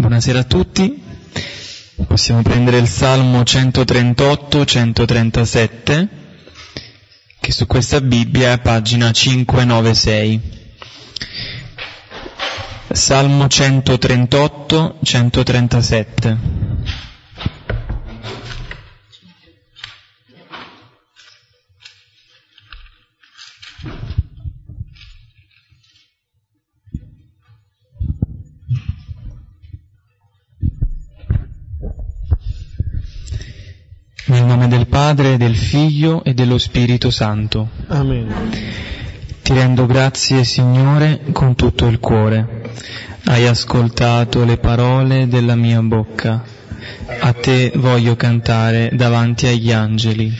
Buonasera a tutti. Possiamo prendere il Salmo 138-137, che su questa Bibbia è pagina 596. Salmo 138-137. Padre, del Figlio e dello Spirito Santo. Amen. Ti rendo grazie, Signore, con tutto il cuore. Hai ascoltato le parole della mia bocca. A te voglio cantare davanti agli angeli.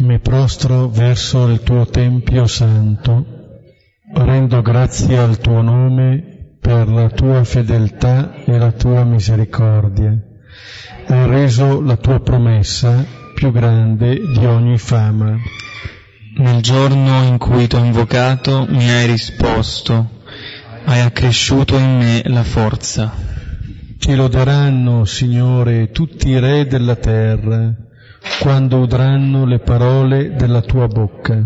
Mi prostro verso il tuo Tempio Santo. Rendo grazie al tuo nome per la tua fedeltà e la tua misericordia hai reso la tua promessa più grande di ogni fama. Nel giorno in cui ti ho invocato mi hai risposto, hai accresciuto in me la forza. Ti loderanno, Signore, tutti i re della terra, quando udranno le parole della tua bocca.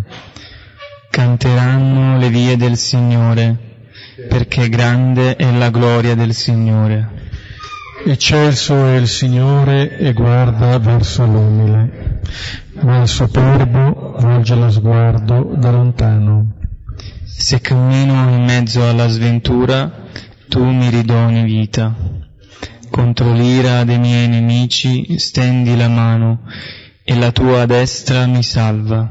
Canteranno le vie del Signore, perché grande è la gloria del Signore. Eccelso è il Signore e guarda verso l'umile, ma il superbo volge lo sguardo da lontano. Se cammino in mezzo alla sventura, tu mi ridoni vita. Contro l'ira dei miei nemici stendi la mano e la tua destra mi salva.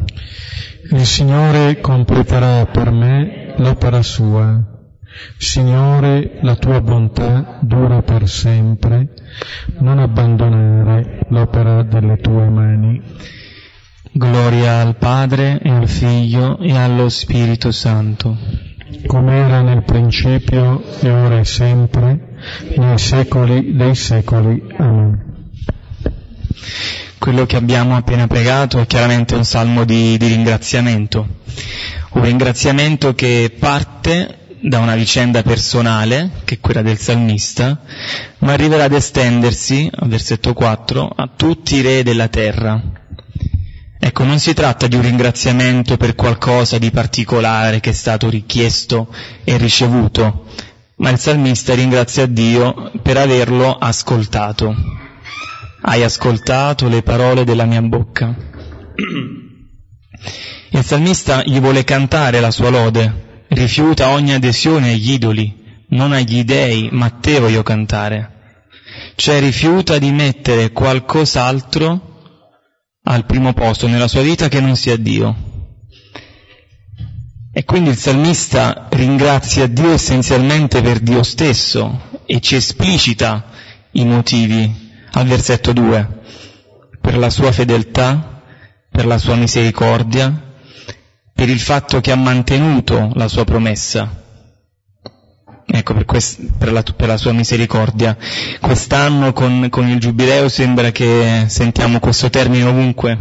Il Signore completerà per me l'opera sua Signore, la tua bontà dura per sempre, non abbandonare l'opera delle tue mani. Gloria al Padre e al Figlio e allo Spirito Santo. Come era nel principio e ora e sempre, nei secoli dei secoli. Amen. Quello che abbiamo appena pregato è chiaramente un salmo di, di ringraziamento, un ringraziamento che parte da una vicenda personale, che è quella del salmista, ma arriverà ad estendersi, al versetto 4, a tutti i re della terra. Ecco, non si tratta di un ringraziamento per qualcosa di particolare che è stato richiesto e ricevuto, ma il salmista ringrazia Dio per averlo ascoltato. Hai ascoltato le parole della mia bocca. Il salmista gli vuole cantare la sua lode, rifiuta ogni adesione agli idoli, non agli dei, ma a te voglio cantare. Cioè rifiuta di mettere qualcos'altro al primo posto nella sua vita che non sia Dio. E quindi il salmista ringrazia Dio essenzialmente per Dio stesso e ci esplicita i motivi al versetto 2, per la sua fedeltà, per la sua misericordia, per il fatto che ha mantenuto la sua promessa. Ecco, per, quest, per, la, per la, sua misericordia. Quest'anno con, con, il Giubileo sembra che sentiamo questo termine ovunque.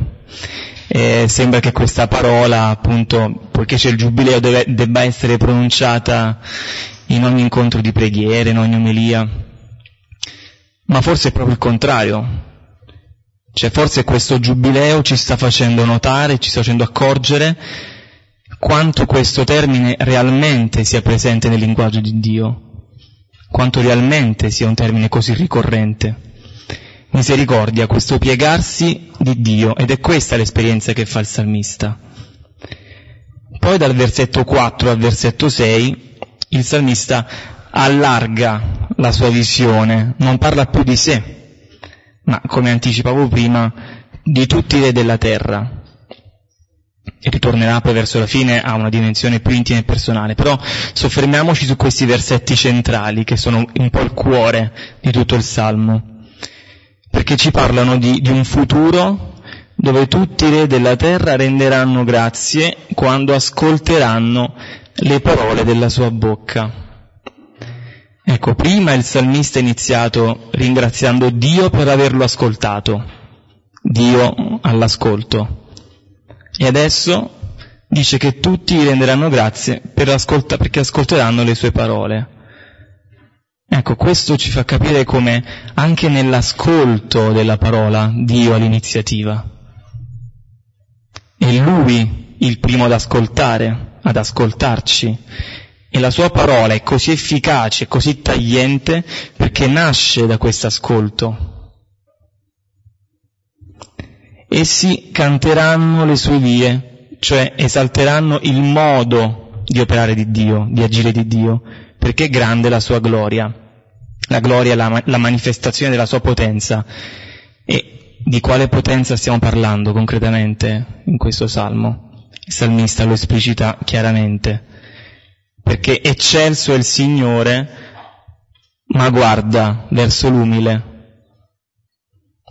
E sembra che questa parola, appunto, poiché c'è il Giubileo, deve, debba essere pronunciata in ogni incontro di preghiera, in ogni omelia. Ma forse è proprio il contrario. Cioè, forse questo Giubileo ci sta facendo notare, ci sta facendo accorgere quanto questo termine realmente sia presente nel linguaggio di Dio, quanto realmente sia un termine così ricorrente. Misericordia, questo piegarsi di Dio, ed è questa l'esperienza che fa il salmista. Poi dal versetto 4 al versetto 6 il salmista allarga la sua visione, non parla più di sé, ma come anticipavo prima, di tutti i re della terra e ritornerà poi verso la fine a una dimensione più intima e personale, però soffermiamoci su questi versetti centrali che sono un po' il cuore di tutto il Salmo, perché ci parlano di, di un futuro dove tutti i re della terra renderanno grazie quando ascolteranno le parole della sua bocca. Ecco, prima il salmista ha iniziato ringraziando Dio per averlo ascoltato, Dio all'ascolto. E adesso dice che tutti gli renderanno grazie per ascolta, perché ascolteranno le sue parole. Ecco, questo ci fa capire come anche nell'ascolto della parola Dio ha l'iniziativa. È Lui il primo ad ascoltare, ad ascoltarci. E la sua parola è così efficace, così tagliente, perché nasce da questo ascolto. Essi canteranno le sue vie, cioè esalteranno il modo di operare di Dio, di agire di Dio, perché è grande la sua gloria. La gloria è la, la manifestazione della sua potenza. E di quale potenza stiamo parlando concretamente in questo salmo? Il salmista lo esplicita chiaramente, perché eccelso è il Signore, ma guarda verso l'umile.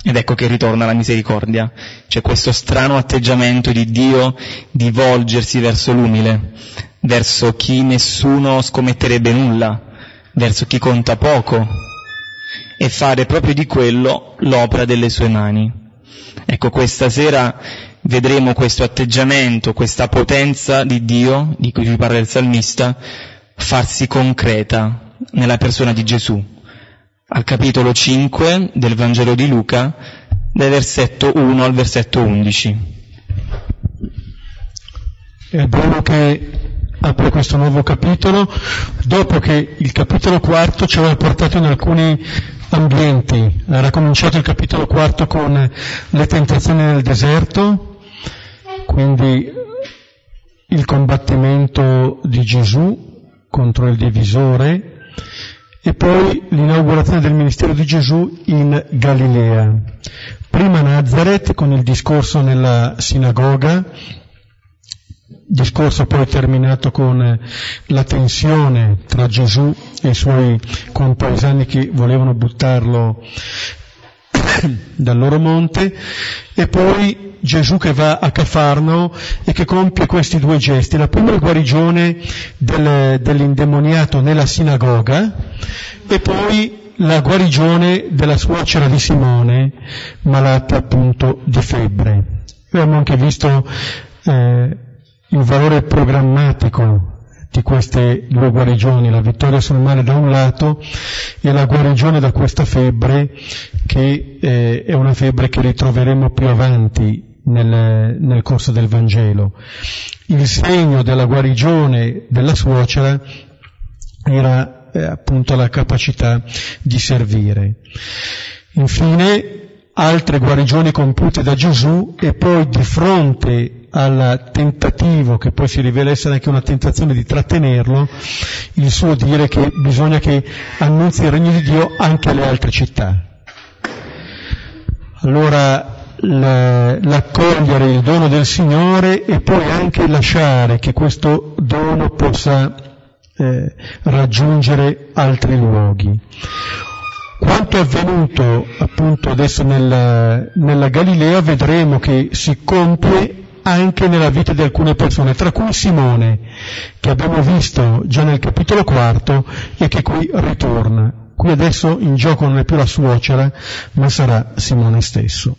Ed ecco che ritorna la misericordia. C'è questo strano atteggiamento di Dio di volgersi verso l'umile, verso chi nessuno scommetterebbe nulla, verso chi conta poco e fare proprio di quello l'opera delle sue mani. Ecco, questa sera vedremo questo atteggiamento, questa potenza di Dio, di cui vi parla il salmista, farsi concreta nella persona di Gesù. Al capitolo 5 del Vangelo di Luca, dal versetto 1 al versetto 11. È bello che apre questo nuovo capitolo dopo che il capitolo quarto ci aveva portato in alcuni ambienti. Era cominciato il capitolo quarto con le tentazioni nel deserto, quindi il combattimento di Gesù contro il divisore e poi l'inaugurazione del ministero di Gesù in Galilea. Prima Nazareth con il discorso nella sinagoga discorso poi terminato con eh, la tensione tra Gesù e i suoi compaesani che volevano buttarlo dal loro monte e poi Gesù che va a Cafarno e che compie questi due gesti. La prima è guarigione del, dell'indemoniato nella sinagoga e poi la guarigione della suocera di Simone, malata appunto di febbre. Abbiamo anche visto eh, il valore programmatico di queste due guarigioni, la vittoria sul male da un lato e la guarigione da questa febbre che eh, è una febbre che ritroveremo più avanti nel, nel corso del Vangelo. Il segno della guarigione della suocera era eh, appunto la capacità di servire. Infine, altre guarigioni compiute da Gesù e poi di fronte al tentativo, che poi si rivela essere anche una tentazione di trattenerlo, il suo dire che bisogna che annunzi il regno di Dio anche alle altre città. Allora l'accogliere il dono del Signore e poi anche lasciare che questo dono possa eh, raggiungere altri luoghi. Quanto è avvenuto appunto adesso nella, nella Galilea vedremo che si compie anche nella vita di alcune persone, tra cui Simone, che abbiamo visto già nel capitolo quarto e che qui ritorna. Qui adesso in gioco non è più la suocera, ma sarà Simone stesso.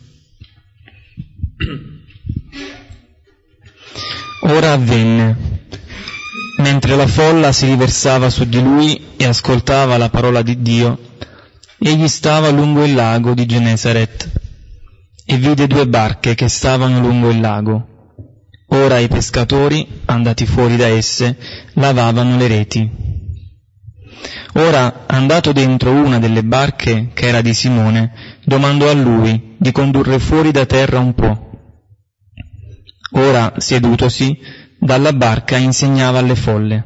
Ora avvenne, mentre la folla si riversava su di lui e ascoltava la parola di Dio, egli stava lungo il lago di Genesaret e vide due barche che stavano lungo il lago Ora i pescatori, andati fuori da esse, lavavano le reti. Ora, andato dentro una delle barche, che era di Simone, domandò a lui di condurre fuori da terra un po'. Ora, sedutosi, dalla barca insegnava alle folle.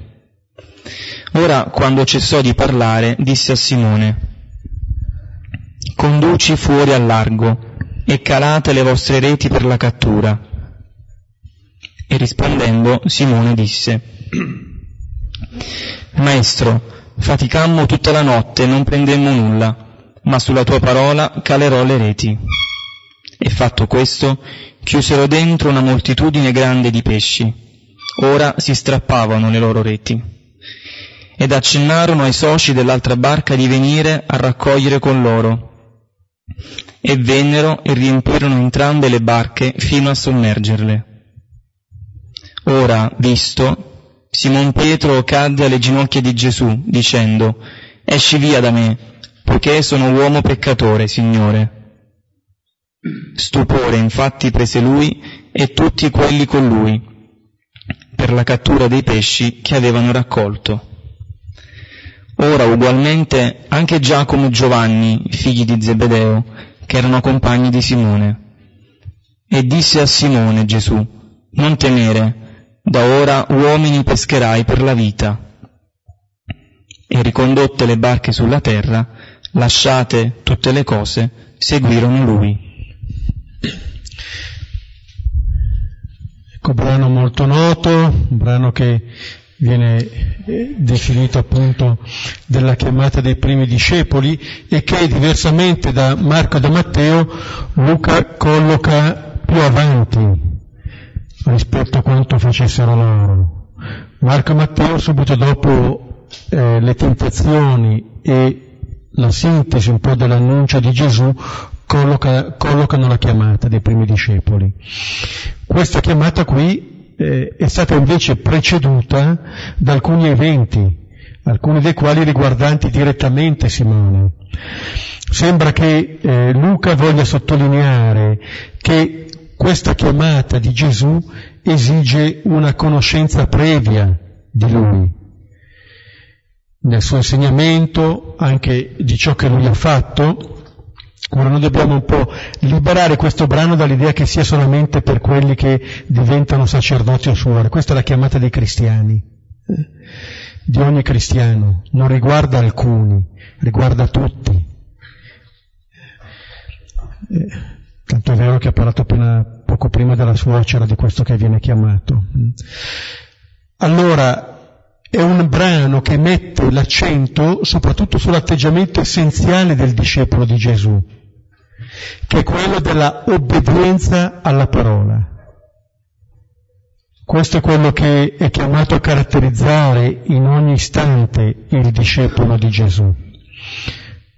Ora, quando cessò di parlare, disse a Simone, Conduci fuori al largo e calate le vostre reti per la cattura. E rispondendo Simone disse, Maestro, faticammo tutta la notte e non prendemmo nulla, ma sulla tua parola calerò le reti. E fatto questo, chiusero dentro una moltitudine grande di pesci. Ora si strappavano le loro reti. Ed accennarono ai soci dell'altra barca di venire a raccogliere con loro. E vennero e riempirono entrambe le barche fino a sommergerle. Ora, visto, Simon Pietro cadde alle ginocchia di Gesù, dicendo, esci via da me, poiché sono uomo peccatore, Signore. Stupore infatti prese lui e tutti quelli con lui, per la cattura dei pesci che avevano raccolto. Ora ugualmente anche Giacomo e Giovanni, figli di Zebedeo, che erano compagni di Simone. E disse a Simone Gesù, non temere, da ora uomini pescherai per la vita. E ricondotte le barche sulla terra, lasciate tutte le cose, seguirono lui. Ecco, brano molto noto, un brano che viene eh, definito appunto della chiamata dei primi discepoli e che diversamente da Marco e da Matteo Luca colloca più avanti rispetto a quanto facessero loro. Marco Matteo subito dopo eh, le tentazioni e la sintesi un po' dell'annuncio di Gesù colloca, collocano la chiamata dei primi discepoli. Questa chiamata qui eh, è stata invece preceduta da alcuni eventi, alcuni dei quali riguardanti direttamente Simone. Sembra che eh, Luca voglia sottolineare che questa chiamata di Gesù esige una conoscenza previa di Lui, nel suo insegnamento, anche di ciò che Lui ha fatto. Ora noi dobbiamo un po' liberare questo brano dall'idea che sia solamente per quelli che diventano sacerdoti o suore. Questa è la chiamata dei cristiani, di ogni cristiano, non riguarda alcuni, riguarda tutti. Eh, Tanto è vero che ha parlato appena poco prima della suocera di questo che viene chiamato. Allora, è un brano che mette l'accento soprattutto sull'atteggiamento essenziale del discepolo di Gesù, che è quello della obbedienza alla parola. Questo è quello che è chiamato a caratterizzare in ogni istante il discepolo di Gesù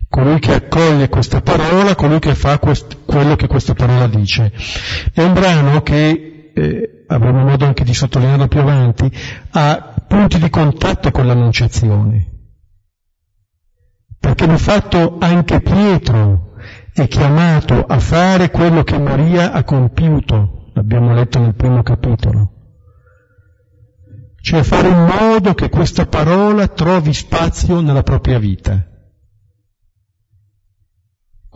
colui che accoglie questa parola, colui che fa quest- quello che questa parola dice. È un brano che, eh, avremo modo anche di sottolinearlo più avanti, ha punti di contatto con l'annunciazione. Perché di fatto anche Pietro è chiamato a fare quello che Maria ha compiuto, l'abbiamo letto nel primo capitolo. Cioè fare in modo che questa parola trovi spazio nella propria vita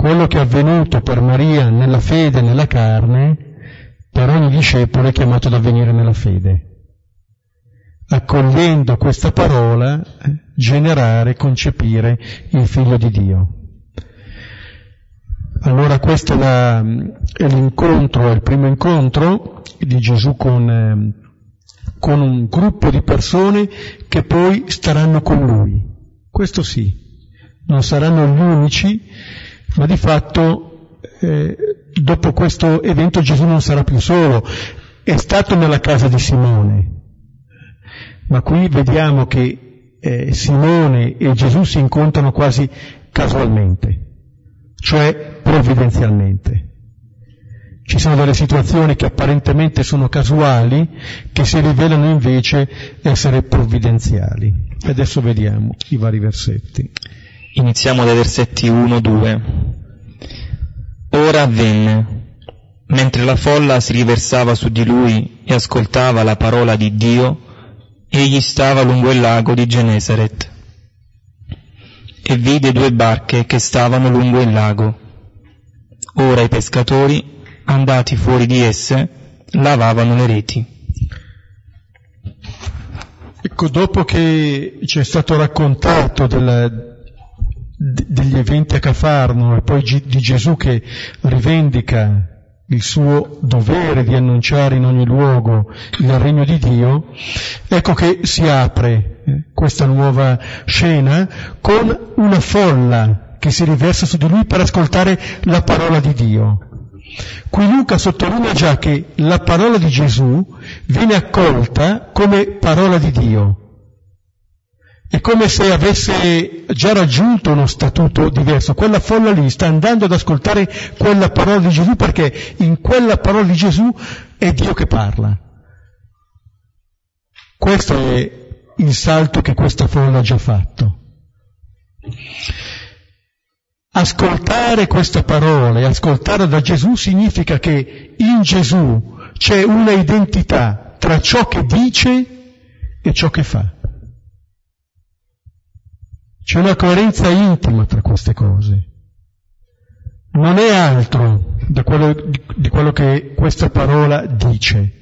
quello che è avvenuto per Maria nella fede e nella carne, per ogni discepolo è chiamato ad avvenire nella fede. Accogliendo questa parola, generare, concepire il figlio di Dio. Allora questo è, la, è l'incontro, è il primo incontro di Gesù con, con un gruppo di persone che poi staranno con lui. Questo sì, non saranno gli unici ma di fatto eh, dopo questo evento Gesù non sarà più solo, è stato nella casa di Simone, ma qui vediamo che eh, Simone e Gesù si incontrano quasi casualmente, cioè provvidenzialmente. Ci sono delle situazioni che apparentemente sono casuali, che si rivelano invece essere provvidenziali. Adesso vediamo i vari versetti. Iniziamo dai versetti 1-2. Ora avvenne, mentre la folla si riversava su di lui e ascoltava la parola di Dio, egli stava lungo il lago di Genesaret e vide due barche che stavano lungo il lago. Ora i pescatori, andati fuori di esse, lavavano le reti. Ecco, dopo che ci è stato raccontato del, degli eventi a Cafarno e poi di Gesù che rivendica il suo dovere di annunciare in ogni luogo il regno di Dio, ecco che si apre eh, questa nuova scena con una folla che si riversa su di lui per ascoltare la parola di Dio. Qui Luca sottolinea già che la parola di Gesù viene accolta come parola di Dio. È come se avesse già raggiunto uno statuto diverso. Quella folla lì sta andando ad ascoltare quella parola di Gesù perché in quella parola di Gesù è Dio che parla. Questo è il salto che questa folla ha già fatto. Ascoltare questa parola e ascoltarla da Gesù significa che in Gesù c'è una identità tra ciò che dice e ciò che fa. C'è una coerenza intima tra queste cose. Non è altro di quello, di quello che questa parola dice.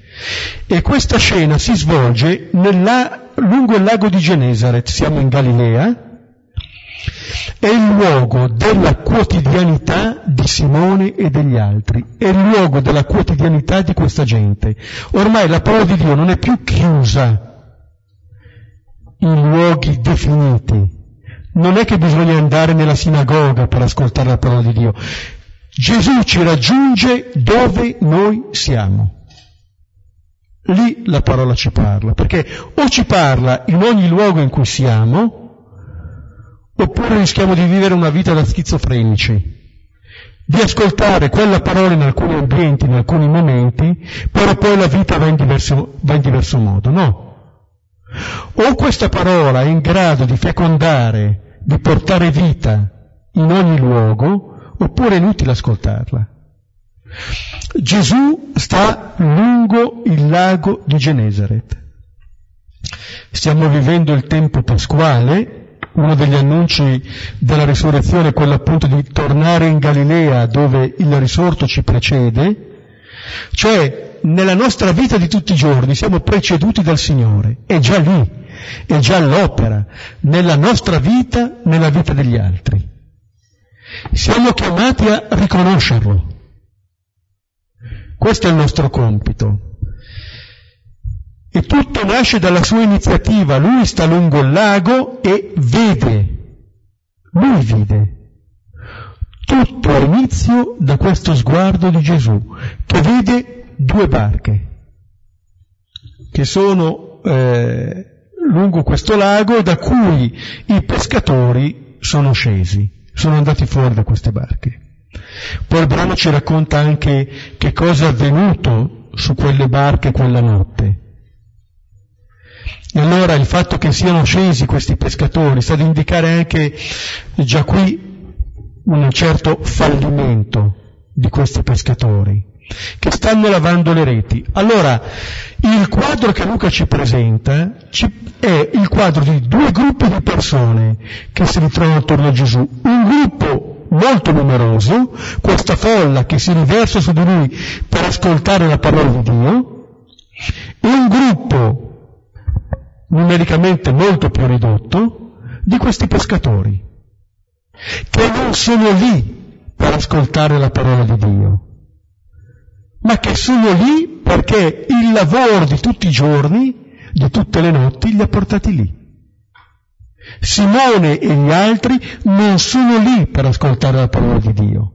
E questa scena si svolge nella, lungo il lago di Genesaret, siamo in Galilea, è il luogo della quotidianità di Simone e degli altri, è il luogo della quotidianità di questa gente. Ormai la parola di Dio non è più chiusa in luoghi definiti, non è che bisogna andare nella sinagoga per ascoltare la parola di Dio. Gesù ci raggiunge dove noi siamo. Lì la parola ci parla, perché o ci parla in ogni luogo in cui siamo, oppure rischiamo di vivere una vita da schizofrenici, di ascoltare quella parola in alcuni ambienti, in alcuni momenti, però poi la vita va in diverso, va in diverso modo, no? O questa parola è in grado di fecondare, di portare vita in ogni luogo, oppure è inutile ascoltarla. Gesù sta lungo il lago di Genesaret. Stiamo vivendo il tempo pasquale, uno degli annunci della risurrezione è quello appunto di tornare in Galilea dove il risorto ci precede, cioè nella nostra vita di tutti i giorni siamo preceduti dal Signore, è già lì, è già all'opera, nella nostra vita, nella vita degli altri. Siamo chiamati a riconoscerlo. Questo è il nostro compito. E tutto nasce dalla sua iniziativa. Lui sta lungo il lago e vede. Lui vede. Tutto ha inizio da questo sguardo di Gesù, che vede due barche, che sono eh, lungo questo lago da cui i pescatori sono scesi, sono andati fuori da queste barche. Poi il brano ci racconta anche che cosa è avvenuto su quelle barche quella notte. E allora il fatto che siano scesi questi pescatori sta ad indicare anche già qui un certo fallimento di questi pescatori che stanno lavando le reti. Allora, il quadro che Luca ci presenta è il quadro di due gruppi di persone che si ritrovano attorno a Gesù. Un gruppo molto numeroso, questa folla che si riversa su di lui per ascoltare la parola di Dio, e un gruppo numericamente molto più ridotto di questi pescatori, che non sono lì per ascoltare la parola di Dio, ma che sono lì perché il lavoro di tutti i giorni, di tutte le notti, li ha portati lì. Simone e gli altri non sono lì per ascoltare la parola di Dio.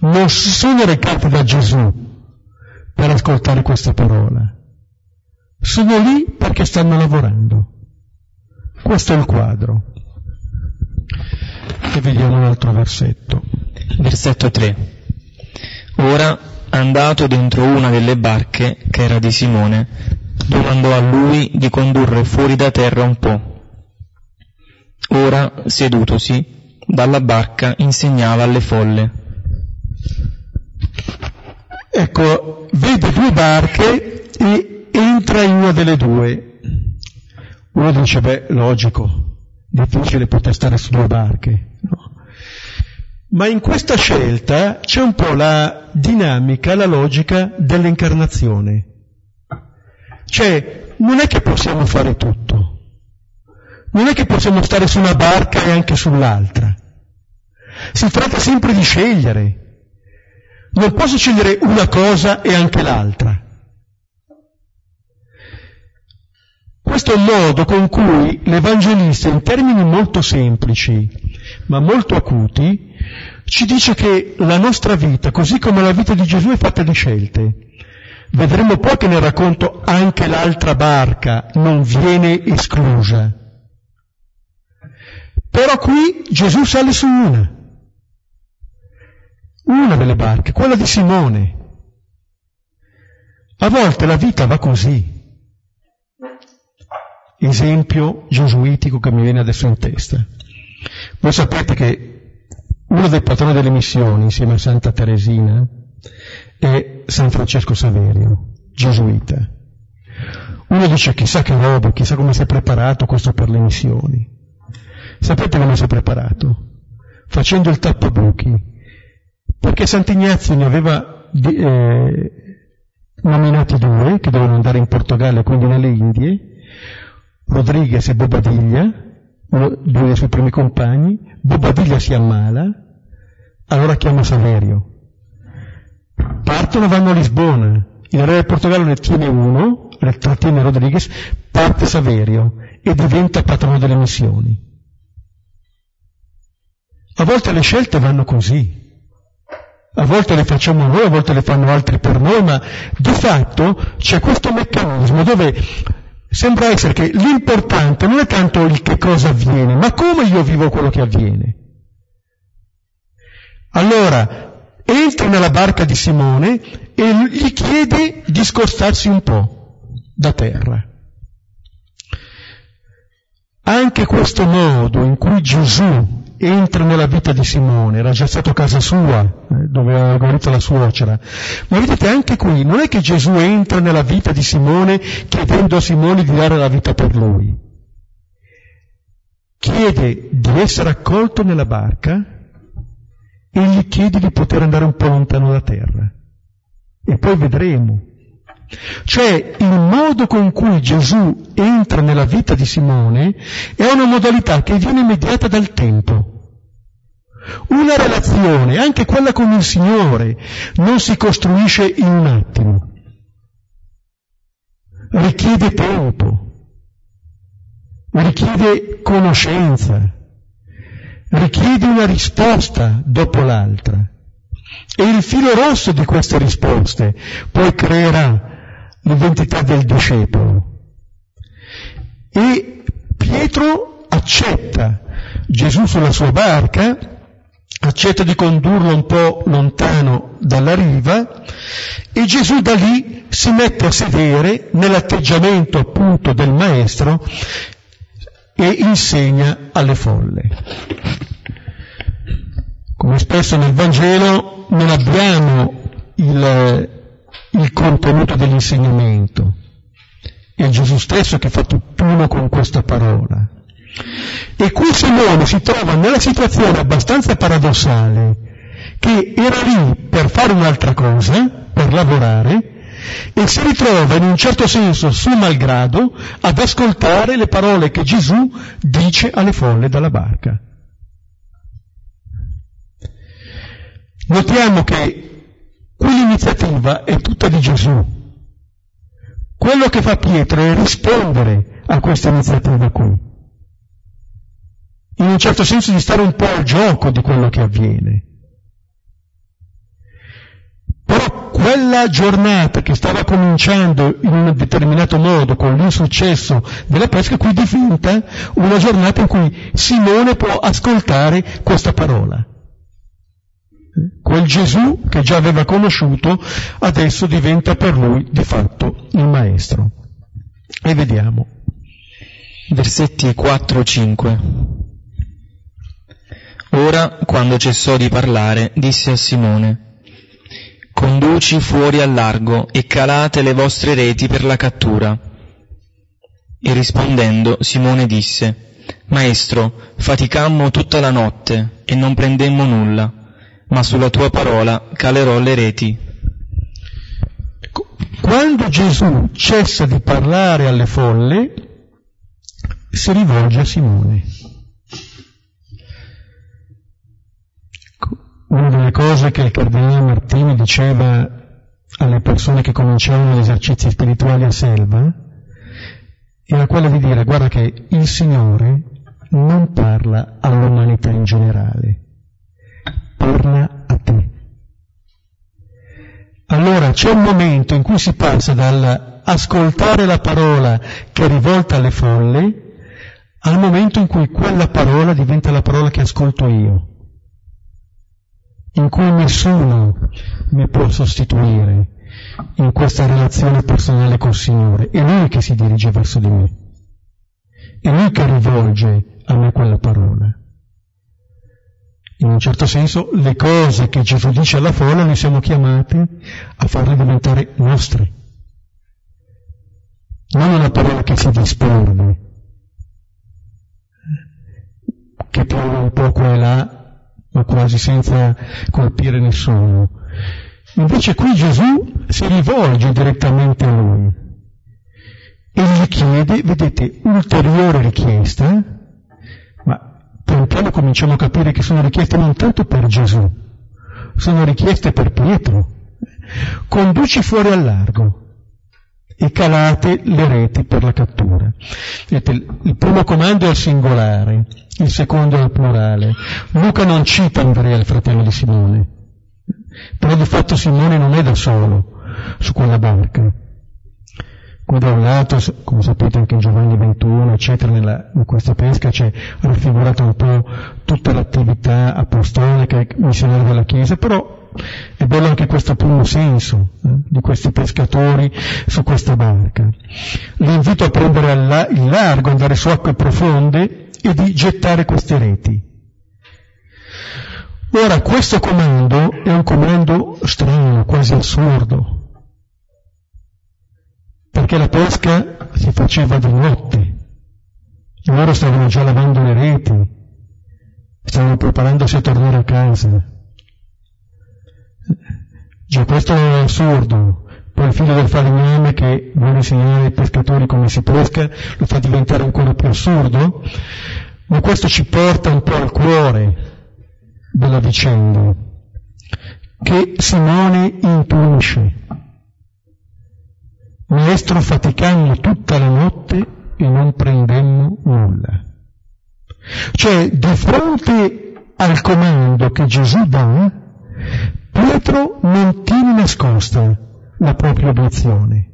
Non sono recati da Gesù per ascoltare questa parola. Sono lì perché stanno lavorando. Questo è il quadro. E vediamo un altro versetto. Versetto 3. Ora, andato dentro una delle barche, che era di Simone, domandò a lui di condurre fuori da terra un po'. Ora, sedutosi, dalla barca insegnava alle folle. Ecco, vede due barche e entra in una delle due. Uno dice, beh, logico, difficile poter stare su due barche. Ma in questa scelta c'è un po' la dinamica, la logica dell'incarnazione. Cioè, non è che possiamo fare tutto. Non è che possiamo stare su una barca e anche sull'altra. Si tratta sempre di scegliere. Non posso scegliere una cosa e anche l'altra. Questo è un modo con cui l'Evangelista, in termini molto semplici, ma molto acuti, ci dice che la nostra vita, così come la vita di Gesù, è fatta di scelte. Vedremo poi che nel racconto anche l'altra barca non viene esclusa. Però qui Gesù sale su una, una delle barche, quella di Simone. A volte la vita va così. esempio gesuitico che mi viene adesso in testa. Voi sapete che uno dei patroni delle missioni, insieme a Santa Teresina, è San Francesco Saverio, gesuita. Uno dice chissà che roba, chissà come si è preparato questo per le missioni. Sapete come si è preparato? Facendo il tappabuchi. Perché Sant'Ignazio ne aveva eh, nominati due che dovevano andare in Portogallo e quindi nelle Indie, Rodriguez e Bobadilla, due dei suoi primi compagni, Bobadilla si ammala, allora chiama Saverio. Partono, vanno a Lisbona, il re del Portogallo ne tiene uno, trattiene Rodriguez, parte Saverio e diventa patrono delle missioni. A volte le scelte vanno così. A volte le facciamo noi, a volte le fanno altri per noi, ma di fatto c'è questo meccanismo dove sembra essere che l'importante non è tanto il che cosa avviene, ma come io vivo quello che avviene. Allora, entra nella barca di Simone e gli chiede di scostarsi un po' da terra. Anche questo modo in cui Gesù entra nella vita di Simone, era già stato a casa sua, eh, dove aveva guarito la suocera. Ma vedete anche qui, non è che Gesù entra nella vita di Simone chiedendo a Simone di dare la vita per lui. Chiede di essere accolto nella barca e gli chiede di poter andare un po' lontano da terra. E poi vedremo. Cioè il modo con cui Gesù entra nella vita di Simone è una modalità che viene mediata dal tempo. Una relazione, anche quella con il Signore, non si costruisce in un attimo. Richiede tempo, richiede conoscenza, richiede una risposta dopo l'altra. E il filo rosso di queste risposte poi creerà l'identità del discepolo. E Pietro accetta Gesù sulla sua barca, accetta di condurlo un po' lontano dalla riva e Gesù da lì si mette a sedere nell'atteggiamento appunto del maestro e insegna alle folle. Come spesso nel Vangelo non abbiamo il il contenuto dell'insegnamento. È Gesù stesso che fa tutt'uno con questa parola. E qui Simone si trova nella situazione abbastanza paradossale che era lì per fare un'altra cosa, per lavorare, e si ritrova in un certo senso suo malgrado ad ascoltare le parole che Gesù dice alle folle dalla barca. Notiamo che Quell'iniziativa è tutta di Gesù. Quello che fa Pietro è rispondere a questa iniziativa qui. In un certo senso di stare un po' al gioco di quello che avviene. Però quella giornata che stava cominciando in un determinato modo con l'insuccesso della pesca, qui diventa una giornata in cui Simone può ascoltare questa parola. Quel Gesù che già aveva conosciuto adesso diventa per lui di fatto il Maestro. E vediamo. Versetti 4-5. Ora, quando cessò di parlare, disse a Simone, Conduci fuori al largo e calate le vostre reti per la cattura. E rispondendo, Simone disse, Maestro, faticammo tutta la notte e non prendemmo nulla ma sulla tua parola calerò le reti. Ecco, quando Gesù cessa di parlare alle folle, si rivolge a Simone. Una delle cose che il cardinale Martini diceva alle persone che cominciavano gli esercizi spirituali a Selva era quella di dire guarda che il Signore non parla all'umanità in generale, torna a te. Allora c'è un momento in cui si passa dall'ascoltare la parola che è rivolta alle folle al momento in cui quella parola diventa la parola che ascolto io, in cui nessuno mi può sostituire in questa relazione personale col Signore, è Lui che si dirige verso di me. è Lui che rivolge a me quella parola. In un certo senso le cose che Gesù dice alla folla noi siamo chiamati a farle diventare nostre. Non una parola che si disperde, che piove un po' qua e là, ma quasi senza colpire nessuno. Invece qui Gesù si rivolge direttamente a lui e gli chiede, vedete, ulteriore richiesta, ma pian piano cominciamo a capire che sono richieste non tanto per Gesù, sono richieste per Pietro. Conduci fuori al largo e calate le reti per la cattura. Vedete, il primo comando è al singolare, il secondo è al plurale. Luca non cita Andrea, il fratello di Simone, però di fatto Simone non è da solo su quella barca come da un lato, come sapete anche in Giovanni 21, eccetera, nella, in questa pesca c'è raffigurata un po' tutta l'attività apostolica e missionaria della Chiesa, però è bello anche questo primo senso eh, di questi pescatori su questa barca. Li invito a prendere il largo, andare su acque profonde e di gettare queste reti. Ora, questo comando è un comando strano, quasi assurdo, perché la pesca si faceva di notte. Loro stavano già lavando le reti, stavano preparandosi a tornare a casa. Già questo è assurdo. Poi il figlio del falegname che vuole insegnare ai pescatori come si pesca lo fa diventare ancora più assurdo, ma questo ci porta un po' al cuore della vicenda, che Simone intuisce Maestro faticammo tutta la notte e non prendemmo nulla. Cioè, di fronte al comando che Gesù dà, Pietro non tiene nascosta la propria obiezione,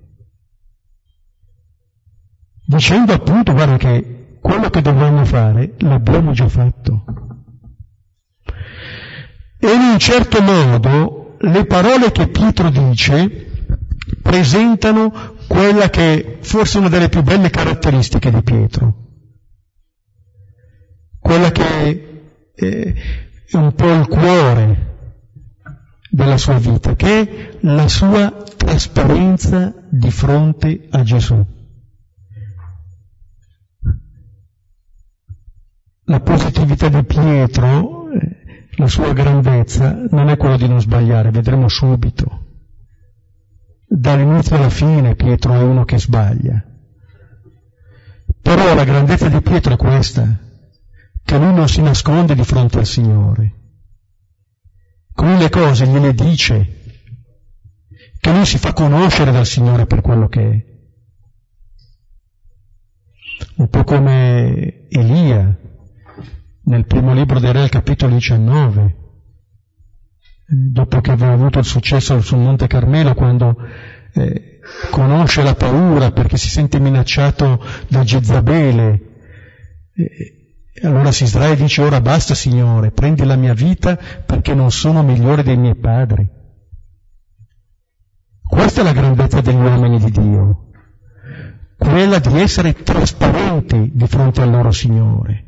dicendo appunto, guarda che quello che dovremmo fare l'abbiamo già fatto. E in un certo modo le parole che Pietro dice presentano quella che è forse una delle più belle caratteristiche di Pietro, quella che è un po' il cuore della sua vita, che è la sua trasparenza di fronte a Gesù. La positività di Pietro, eh, la sua grandezza, non è quella di non sbagliare, vedremo subito dall'inizio alla fine Pietro è uno che sbaglia. Però la grandezza di Pietro è questa, che lui non si nasconde di fronte al Signore, le cose gliele dice, che lui si fa conoscere dal Signore per quello che è. Un po' come Elia nel primo libro dei Re, capitolo 19, dopo che aveva avuto il successo sul Monte Carmelo, quando eh, conosce la paura perché si sente minacciato da Jezabele. Eh, allora si sdraia e dice ora basta Signore, prendi la mia vita perché non sono migliore dei miei padri. Questa è la grandezza degli uomini di Dio, quella di essere trasparenti di fronte al loro Signore,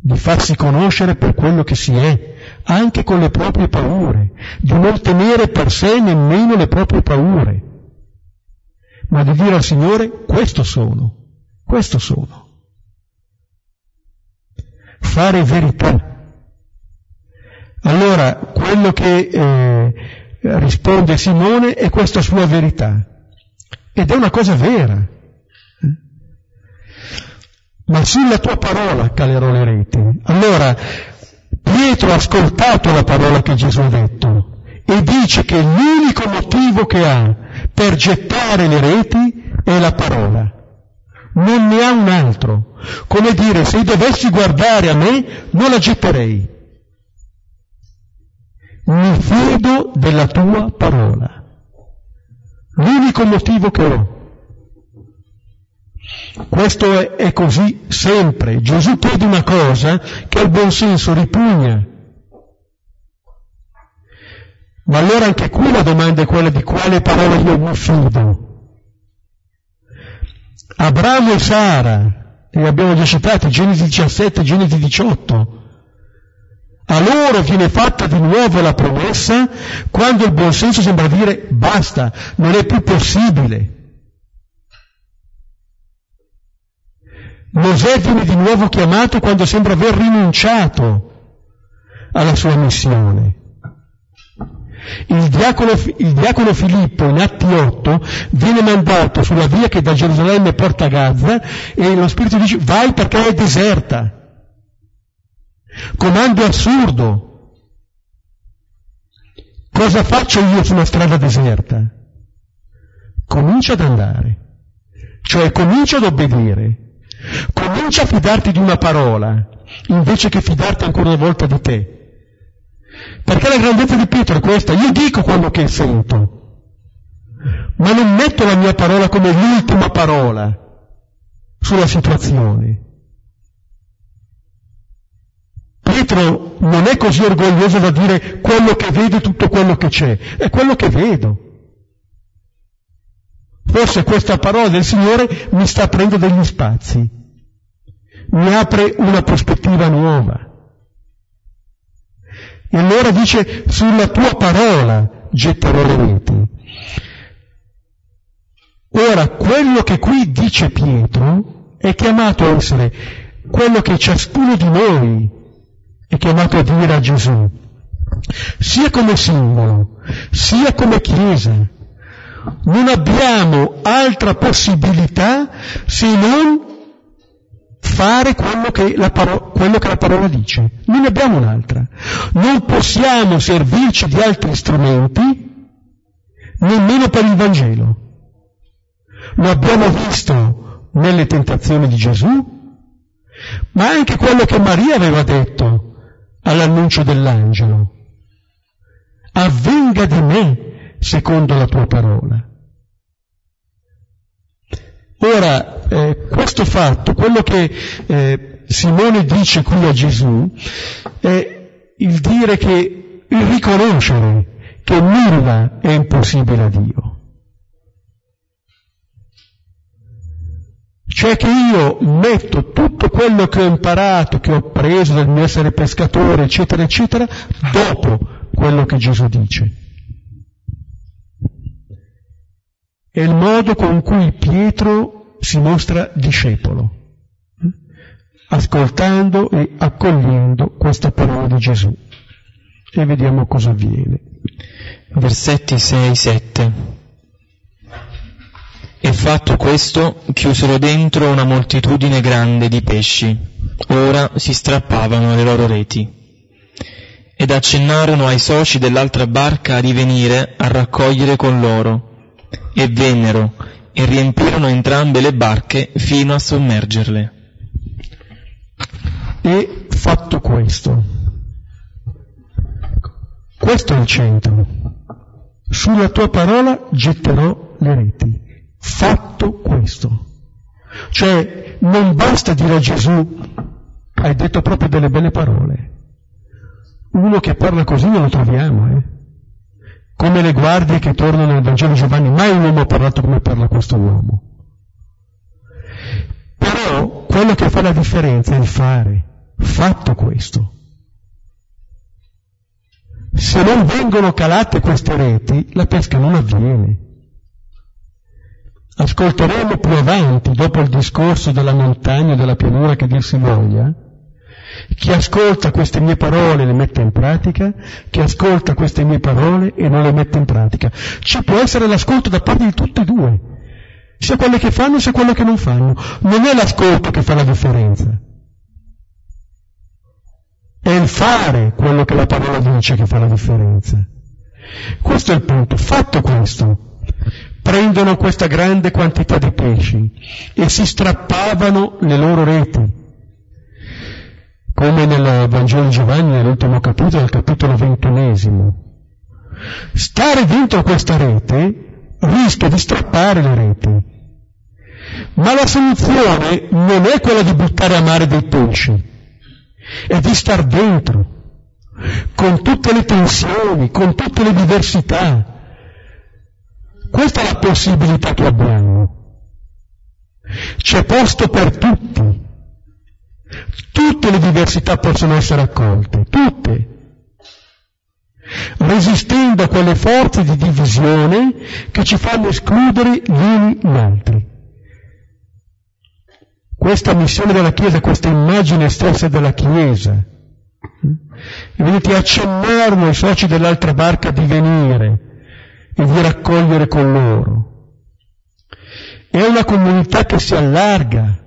di farsi conoscere per quello che si è, anche con le proprie paure, di non temere per sé nemmeno le proprie paure, ma di dire al Signore questo sono, questo sono. Fare verità. Allora, quello che eh, risponde Simone è questa sua verità. Ed è una cosa vera. Ma sulla tua parola calerò le reti. Allora, Pietro ha ascoltato la parola che Gesù ha detto e dice che l'unico motivo che ha per gettare le reti è la parola. Non ne ha un altro. Come dire, se dovessi guardare a me, non la getterei. Mi fido della tua parola. L'unico motivo che ho. Questo è, è così sempre. Gesù chiede una cosa che al buon senso ripugna. Ma allora anche qui la domanda è quella di quale parola io mi fido. Abramo e Sara, e abbiamo già citato Genesi 17, Genesi 18, a loro viene fatta di nuovo la promessa quando il buon senso sembra dire basta, non è più possibile. Mosè viene di nuovo chiamato quando sembra aver rinunciato alla sua missione. Il diacono, il diacono, Filippo in Atti 8 viene mandato sulla via che da Gerusalemme porta a Gaza e lo Spirito dice vai perché è deserta. Comando assurdo. Cosa faccio io su una strada deserta? Comincia ad andare, cioè comincia ad obbedire, comincia a fidarti di una parola, invece che fidarti ancora una volta di te. Perché la grandezza di Pietro è questa, io dico quello che sento, ma non metto la mia parola come l'ultima parola sulla situazione. Pietro non è così orgoglioso da dire quello che vedo tutto quello che c'è, è quello che vedo. Forse questa parola del Signore mi sta aprendo degli spazi, mi apre una prospettiva nuova. E allora dice, sulla tua parola getterò le reti. Ora, quello che qui dice Pietro è chiamato a essere quello che ciascuno di noi è chiamato a dire a Gesù, sia come simbolo, sia come Chiesa. Non abbiamo altra possibilità se non fare quello che, paro- quello che la parola dice. Non ne abbiamo un'altra. Non possiamo servirci di altri strumenti, nemmeno per il Vangelo. Lo abbiamo visto nelle tentazioni di Gesù, ma anche quello che Maria aveva detto all'annuncio dell'angelo. Avvenga di me secondo la tua parola. Ora, eh, questo fatto, quello che eh, Simone dice qui a Gesù, è il dire che, il riconoscere che nulla è impossibile a Dio. Cioè che io metto tutto quello che ho imparato, che ho preso dal mio essere pescatore, eccetera, eccetera, dopo quello che Gesù dice. È il modo con cui Pietro si mostra discepolo, ascoltando e accogliendo questa parola di Gesù. E vediamo cosa avviene. Versetti 6-7. E fatto questo, chiusero dentro una moltitudine grande di pesci. Ora si strappavano le loro reti. Ed accennarono ai soci dell'altra barca di venire a raccogliere con loro. E vennero e riempirono entrambe le barche fino a sommergerle. E fatto questo, questo è il centro. Sulla tua parola getterò le reti fatto questo. Cioè non basta dire a Gesù, hai detto proprio delle belle parole. Uno che parla così non lo troviamo, eh? Come le guardie che tornano nel Vangelo Giovanni, mai un uomo ha parlato come parla questo uomo. Però quello che fa la differenza è il fare. Fatto questo. Se non vengono calate queste reti, la pesca non avviene. Ascolteremo più avanti, dopo il discorso della montagna e della pianura che dir si voglia, chi ascolta queste mie parole le mette in pratica, chi ascolta queste mie parole e non le mette in pratica. Ci può essere l'ascolto da parte di tutti e due, sia quelle che fanno sia quelle che non fanno. Non è l'ascolto che fa la differenza. È il fare quello che la parola dice che fa la differenza. Questo è il punto. Fatto questo, prendono questa grande quantità di pesci e si strappavano le loro reti. Come nel Vangelo di Giovanni, nell'ultimo capitolo, al capitolo ventunesimo. Stare dentro questa rete rischia di strappare le reti. Ma la soluzione non è quella di buttare a mare dei pesci, è di star dentro, con tutte le tensioni, con tutte le diversità, questa è la possibilità che abbiamo. C'è posto per tutti. Tutte le diversità possono essere accolte, tutte. Resistendo a quelle forze di divisione che ci fanno escludere gli uni gli altri. Questa missione della Chiesa, questa immagine stessa della Chiesa, e vedete accennarono ai soci dell'altra barca di venire e di raccogliere con loro. È una comunità che si allarga.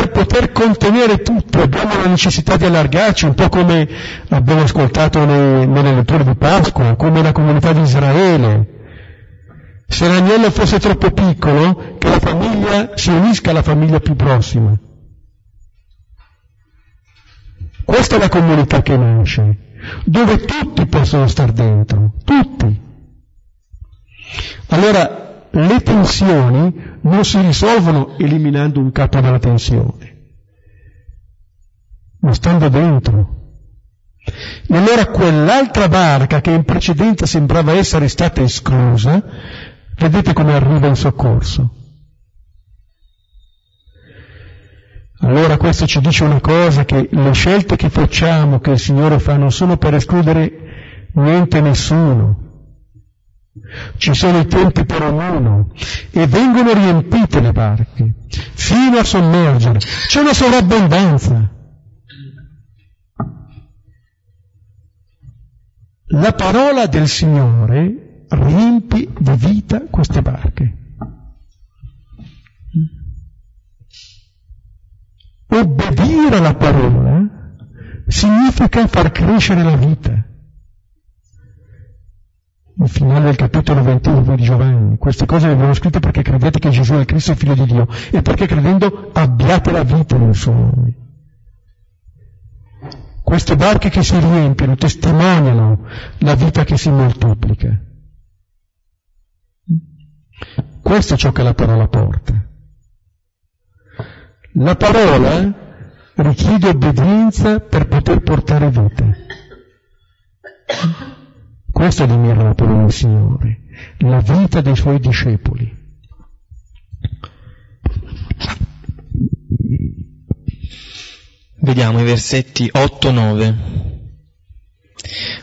Per poter contenere tutto abbiamo la necessità di allargarci, un po' come abbiamo ascoltato nei, nelle letture di Pasqua, come la comunità di Israele. Se l'agnello fosse troppo piccolo, che la famiglia si unisca alla famiglia più prossima. Questa è la comunità che nasce, dove tutti possono star dentro, tutti. Allora, le tensioni non si risolvono eliminando un capo della tensione, ma stando dentro. E allora quell'altra barca che in precedenza sembrava essere stata esclusa, vedete come arriva in soccorso. Allora questo ci dice una cosa, che le scelte che facciamo, che il Signore fa, non sono per escludere niente nessuno. Ci sono i tempi per ognuno e vengono riempite le barche fino a sommergere. C'è una sovrabbondanza. La parola del Signore riempie di vita queste barche. Obbedire alla parola significa far crescere la vita. Il finale del capitolo 21 di Giovanni, queste cose le abbiamo scritte perché credete che Gesù è Cristo, Figlio di Dio, e perché credendo abbiate la vita nel suo nome. Queste barche che si riempiono testimoniano la vita che si moltiplica. Questo è ciò che la parola porta. La parola richiede obbedienza per poter portare vita. Questo è il miracolo del Signore, la vita dei suoi discepoli. Vediamo i versetti 8-9.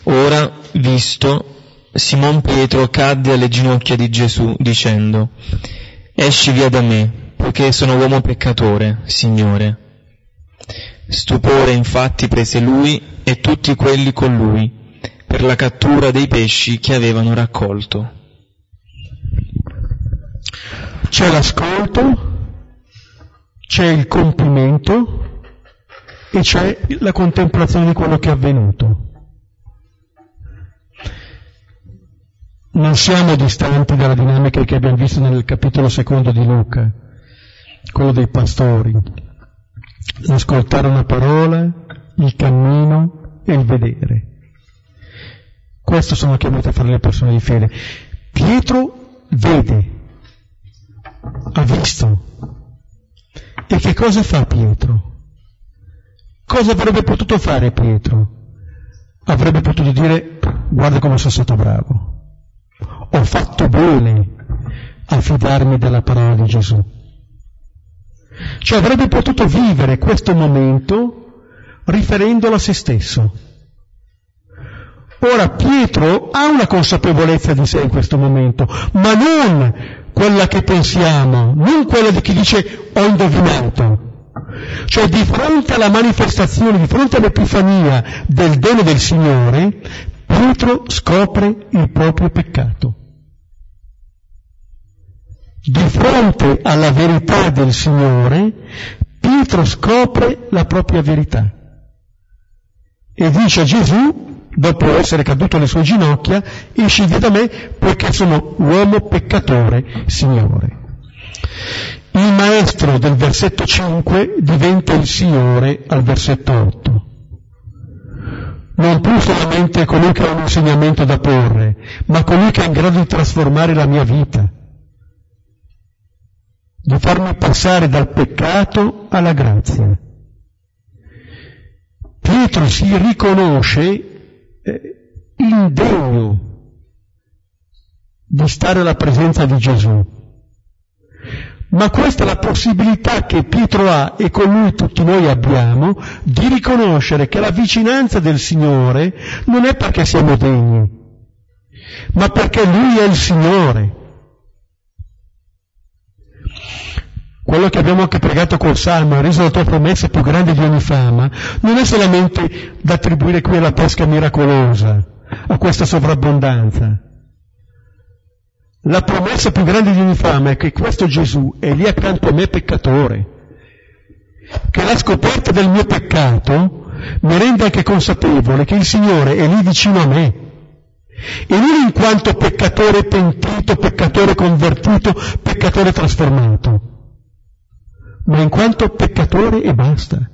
Ora, visto, Simon Pietro cadde alle ginocchia di Gesù dicendo, Esci via da me, poiché sono uomo peccatore, Signore. Stupore infatti prese lui e tutti quelli con lui per la cattura dei pesci che avevano raccolto. C'è l'ascolto, c'è il compimento e c'è la contemplazione di quello che è avvenuto. Non siamo distanti dalla dinamica che abbiamo visto nel capitolo secondo di Luca quello dei pastori, l'ascoltare una parola, il cammino e il vedere. Questo sono chiamate a fare le persone di fede. Pietro vede, ha visto. E che cosa fa Pietro? Cosa avrebbe potuto fare Pietro? Avrebbe potuto dire, guarda come sono stato bravo. Ho fatto bene a fidarmi della parola di Gesù. Cioè avrebbe potuto vivere questo momento riferendolo a se stesso. Ora Pietro ha una consapevolezza di sé in questo momento, ma non quella che pensiamo, non quella di chi dice ho indovinato. Cioè di fronte alla manifestazione, di fronte all'epifania del dono del Signore, Pietro scopre il proprio peccato di fronte alla verità del Signore, Pietro scopre la propria verità e dice a Gesù, dopo essere caduto alle sue ginocchia, esci via da me poiché sono uomo peccatore, Signore. Il maestro del versetto 5 diventa il Signore al versetto 8. Non più solamente colui che ha un insegnamento da porre, ma colui che è in grado di trasformare la mia vita di farmi passare dal peccato alla grazia. Pietro si riconosce eh, indegno di stare alla presenza di Gesù Ma questa è la possibilità che Pietro ha e con lui tutti noi abbiamo di riconoscere che la vicinanza del Signore non è perché siamo degni, ma perché Lui è il Signore. Quello che abbiamo anche pregato col Salmo, ha reso la tua promessa più grande di ogni fama, non è solamente da attribuire qui alla pesca miracolosa, a questa sovrabbondanza, la promessa più grande di ogni fama è che questo Gesù è lì accanto a me peccatore, che la scoperta del mio peccato mi rende anche consapevole che il Signore è lì vicino a me. E non in quanto peccatore pentito, peccatore convertito, peccatore trasformato, ma in quanto peccatore e basta.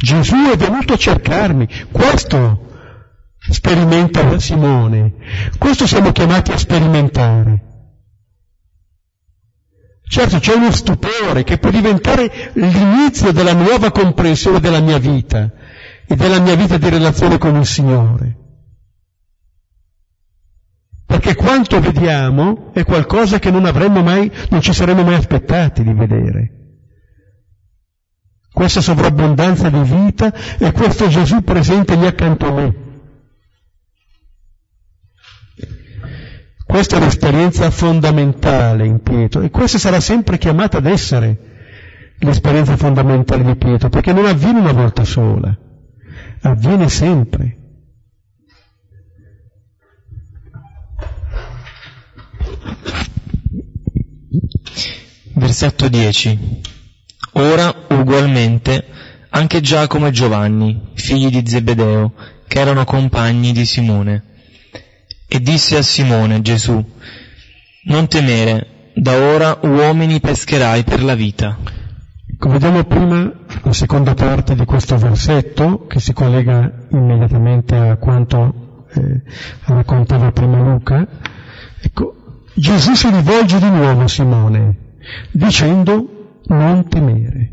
Gesù è venuto a cercarmi, questo sperimenta Simone. Questo siamo chiamati a sperimentare. Certo c'è uno stupore che può diventare l'inizio della nuova comprensione della mia vita e della mia vita di relazione con il Signore. Perché quanto vediamo è qualcosa che non avremmo mai, non ci saremmo mai aspettati di vedere. Questa sovrabbondanza di vita e questo Gesù presente lì accanto a me. Questa è un'esperienza fondamentale in Pietro e questa sarà sempre chiamata ad essere l'esperienza fondamentale di Pietro, perché non avviene una volta sola, avviene sempre. Versetto 10. Ora ugualmente anche Giacomo e Giovanni, figli di Zebedeo, che erano compagni di Simone, e disse a Simone Gesù, non temere, da ora uomini pescherai per la vita. Come vediamo prima, la seconda parte di questo versetto, che si collega immediatamente a quanto eh, raccontava prima Luca, ecco, Gesù si rivolge di nuovo a Simone, dicendo non temere.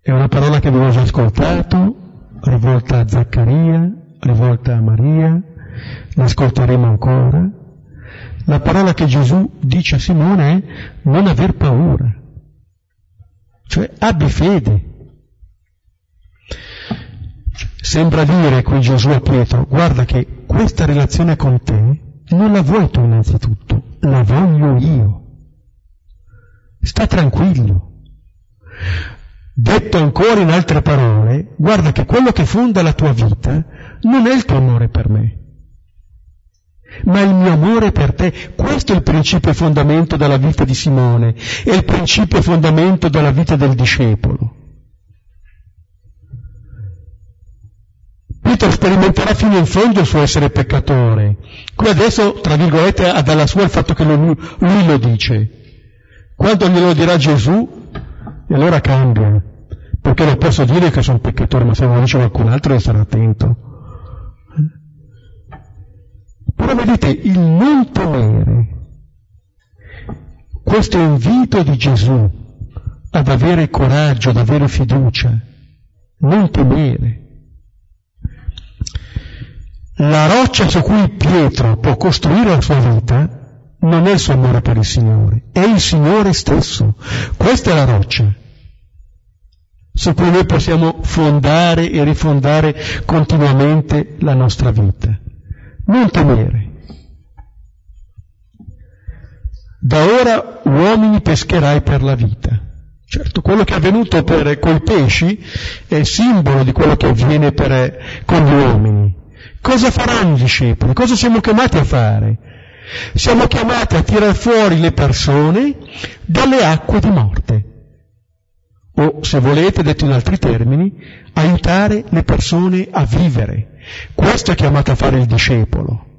È una parola che avevo già ascoltato, rivolta a Zaccaria, rivolta a Maria, l'ascolteremo ancora. La parola che Gesù dice a Simone è non aver paura, cioè abbi fede. Sembra dire qui Gesù a Pietro, guarda che questa relazione con te non la vuoi tu innanzitutto, la voglio io. Sta tranquillo. Detto ancora in altre parole, guarda che quello che fonda la tua vita non è il tuo amore per me, ma il mio amore per te. Questo è il principio fondamento della vita di Simone, è il principio fondamento della vita del discepolo. Pietro sperimenterà fino in fondo il suo essere peccatore. Qui adesso, tra virgolette, ha dalla sua il fatto che lui, lui lo dice. Quando glielo dirà Gesù, e allora cambia. Perché non posso dire che sono peccatore, ma se lo dice qualcun altro deve stare attento. Però vedete, il non temere, questo invito di Gesù ad avere coraggio, ad avere fiducia, non temere. La roccia su cui Pietro può costruire la sua vita non è il suo amore per il Signore, è il Signore stesso. Questa è la roccia su cui noi possiamo fondare e rifondare continuamente la nostra vita. Non temere. Da ora uomini pescherai per la vita. Certo, quello che è avvenuto per, i pesci è simbolo di quello che avviene per, con gli uomini. Cosa faranno i discepoli? Cosa siamo chiamati a fare? Siamo chiamati a tirare fuori le persone dalle acque di morte. O, se volete, detto in altri termini, aiutare le persone a vivere. Questo è chiamato a fare il discepolo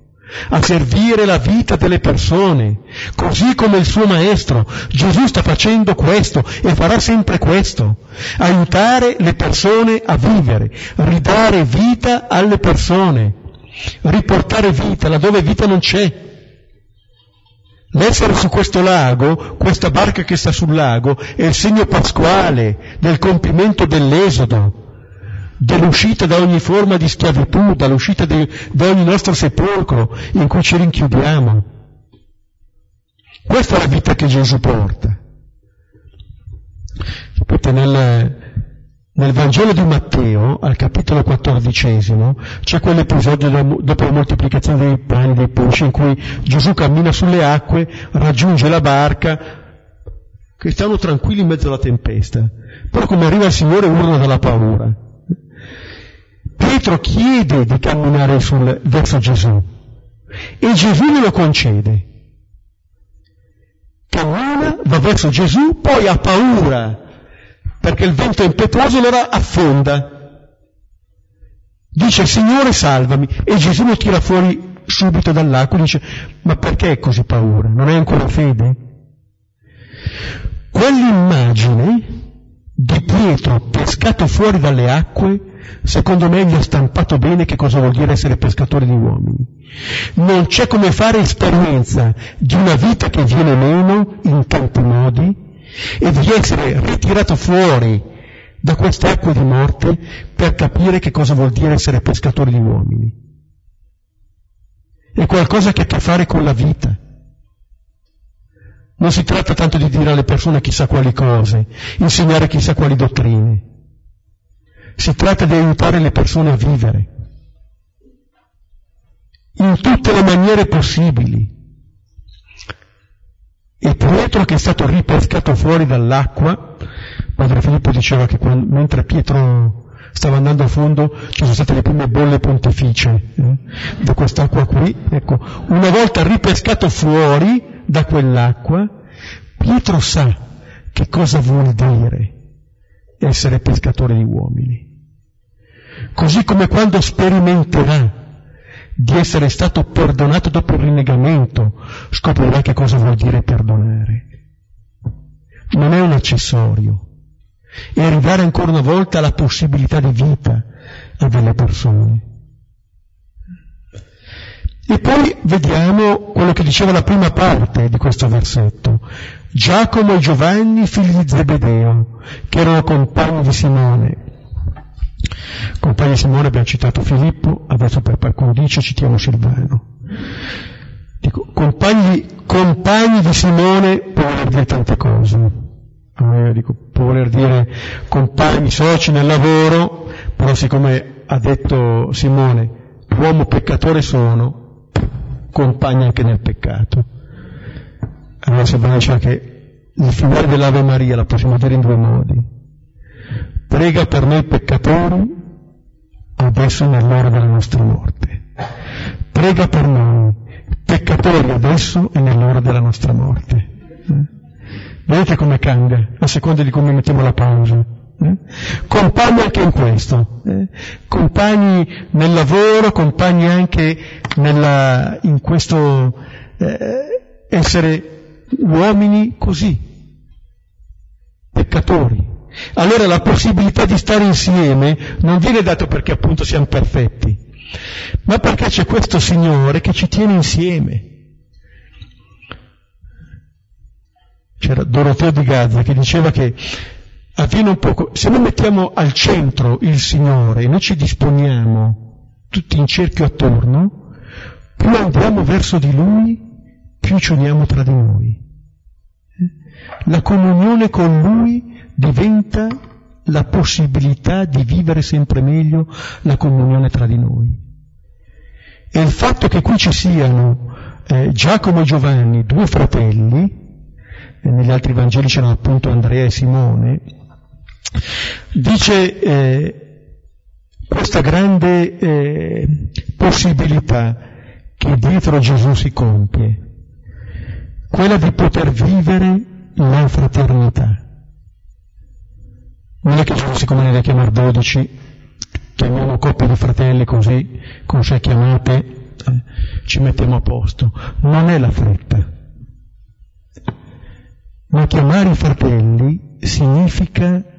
a servire la vita delle persone, così come il suo maestro. Gesù sta facendo questo e farà sempre questo, aiutare le persone a vivere, ridare vita alle persone, riportare vita laddove vita non c'è. L'essere su questo lago, questa barca che sta sul lago, è il segno pasquale del compimento dell'esodo, dell'uscita da ogni forma di schiavitù, dall'uscita di, da ogni nostro sepolcro in cui ci rinchiudiamo. Questa è la vita che Gesù porta. Sapete, nel, nel Vangelo di Matteo, al capitolo quattordicesimo, c'è quell'episodio dopo la moltiplicazione dei pani e dei pesci in cui Gesù cammina sulle acque, raggiunge la barca, che stanno tranquilli in mezzo alla tempesta. Però come arriva il Signore urla dalla paura. Pietro chiede di camminare sul, verso Gesù e Gesù glielo concede. Cammina, va verso Gesù, poi ha paura perché il vento è impetuoso allora affonda. Dice Signore salvami e Gesù lo tira fuori subito dall'acqua e dice ma perché hai così paura? Non hai ancora fede? Quell'immagine di Pietro pescato fuori dalle acque secondo me gli ha stampato bene che cosa vuol dire essere pescatore di uomini. Non c'è come fare esperienza di una vita che viene meno in tanti modi e di essere ritirato fuori da queste acque di morte per capire che cosa vuol dire essere pescatori di uomini. È qualcosa che ha a che fare con la vita. Non si tratta tanto di dire alle persone chissà quali cose, insegnare chissà quali dottrine. Si tratta di aiutare le persone a vivere in tutte le maniere possibili. E Pietro che è stato ripescato fuori dall'acqua, Padre Filippo diceva che quando, mentre Pietro stava andando a fondo ci sono state le prime bolle pontificie eh, da quest'acqua qui. Ecco, una volta ripescato fuori da quell'acqua, Pietro sa che cosa vuol dire essere pescatore di uomini. Così come quando sperimenterà di essere stato perdonato dopo il rinnegamento, scoprirà che cosa vuol dire perdonare. Non è un accessorio, è arrivare ancora una volta alla possibilità di vita a delle persone. E poi vediamo quello che diceva la prima parte di questo versetto. Giacomo e Giovanni, figli di Zebedeo, che erano compagni di Simone. Compagni di Simone abbiamo citato Filippo, adesso per qualcuno dice citiamo Silvano. Dico, compagni, compagni di Simone può voler dire tante cose. Eh, dico, può voler dire compagni, soci nel lavoro, però siccome ha detto Simone, uomo peccatore sono, compagni anche nel peccato. Allora Silvano diceva che il finale dell'Ave Maria la possiamo dire in due modi prega per noi peccatori, adesso è nell'ora della nostra morte. Prega per noi, peccatori adesso e nell'ora della nostra morte. Eh? Vedete come cambia, a seconda di come mettiamo la pausa. Eh? Compagni anche in questo, eh? compagni nel lavoro, compagni anche nella, in questo eh, essere uomini così, peccatori. Allora la possibilità di stare insieme non viene dato perché appunto siamo perfetti, ma perché c'è questo Signore che ci tiene insieme. C'era Doroteo di Gazza che diceva che avviene un poco, se noi mettiamo al centro il Signore e noi ci disponiamo tutti in cerchio attorno, più andiamo verso di Lui, più ci uniamo tra di noi. La comunione con Lui diventa la possibilità di vivere sempre meglio la comunione tra di noi. E il fatto che qui ci siano eh, Giacomo e Giovanni, due fratelli, e negli altri Vangeli c'erano appunto Andrea e Simone, dice eh, questa grande eh, possibilità che dietro Gesù si compie, quella di poter vivere la fraternità. Non è che Gesù, siccome ne deve chiamare dodici, chiamiamo coppie di fratelli così, con sei chiamate, eh, ci mettiamo a posto. Non è la fretta. Ma chiamare i fratelli significa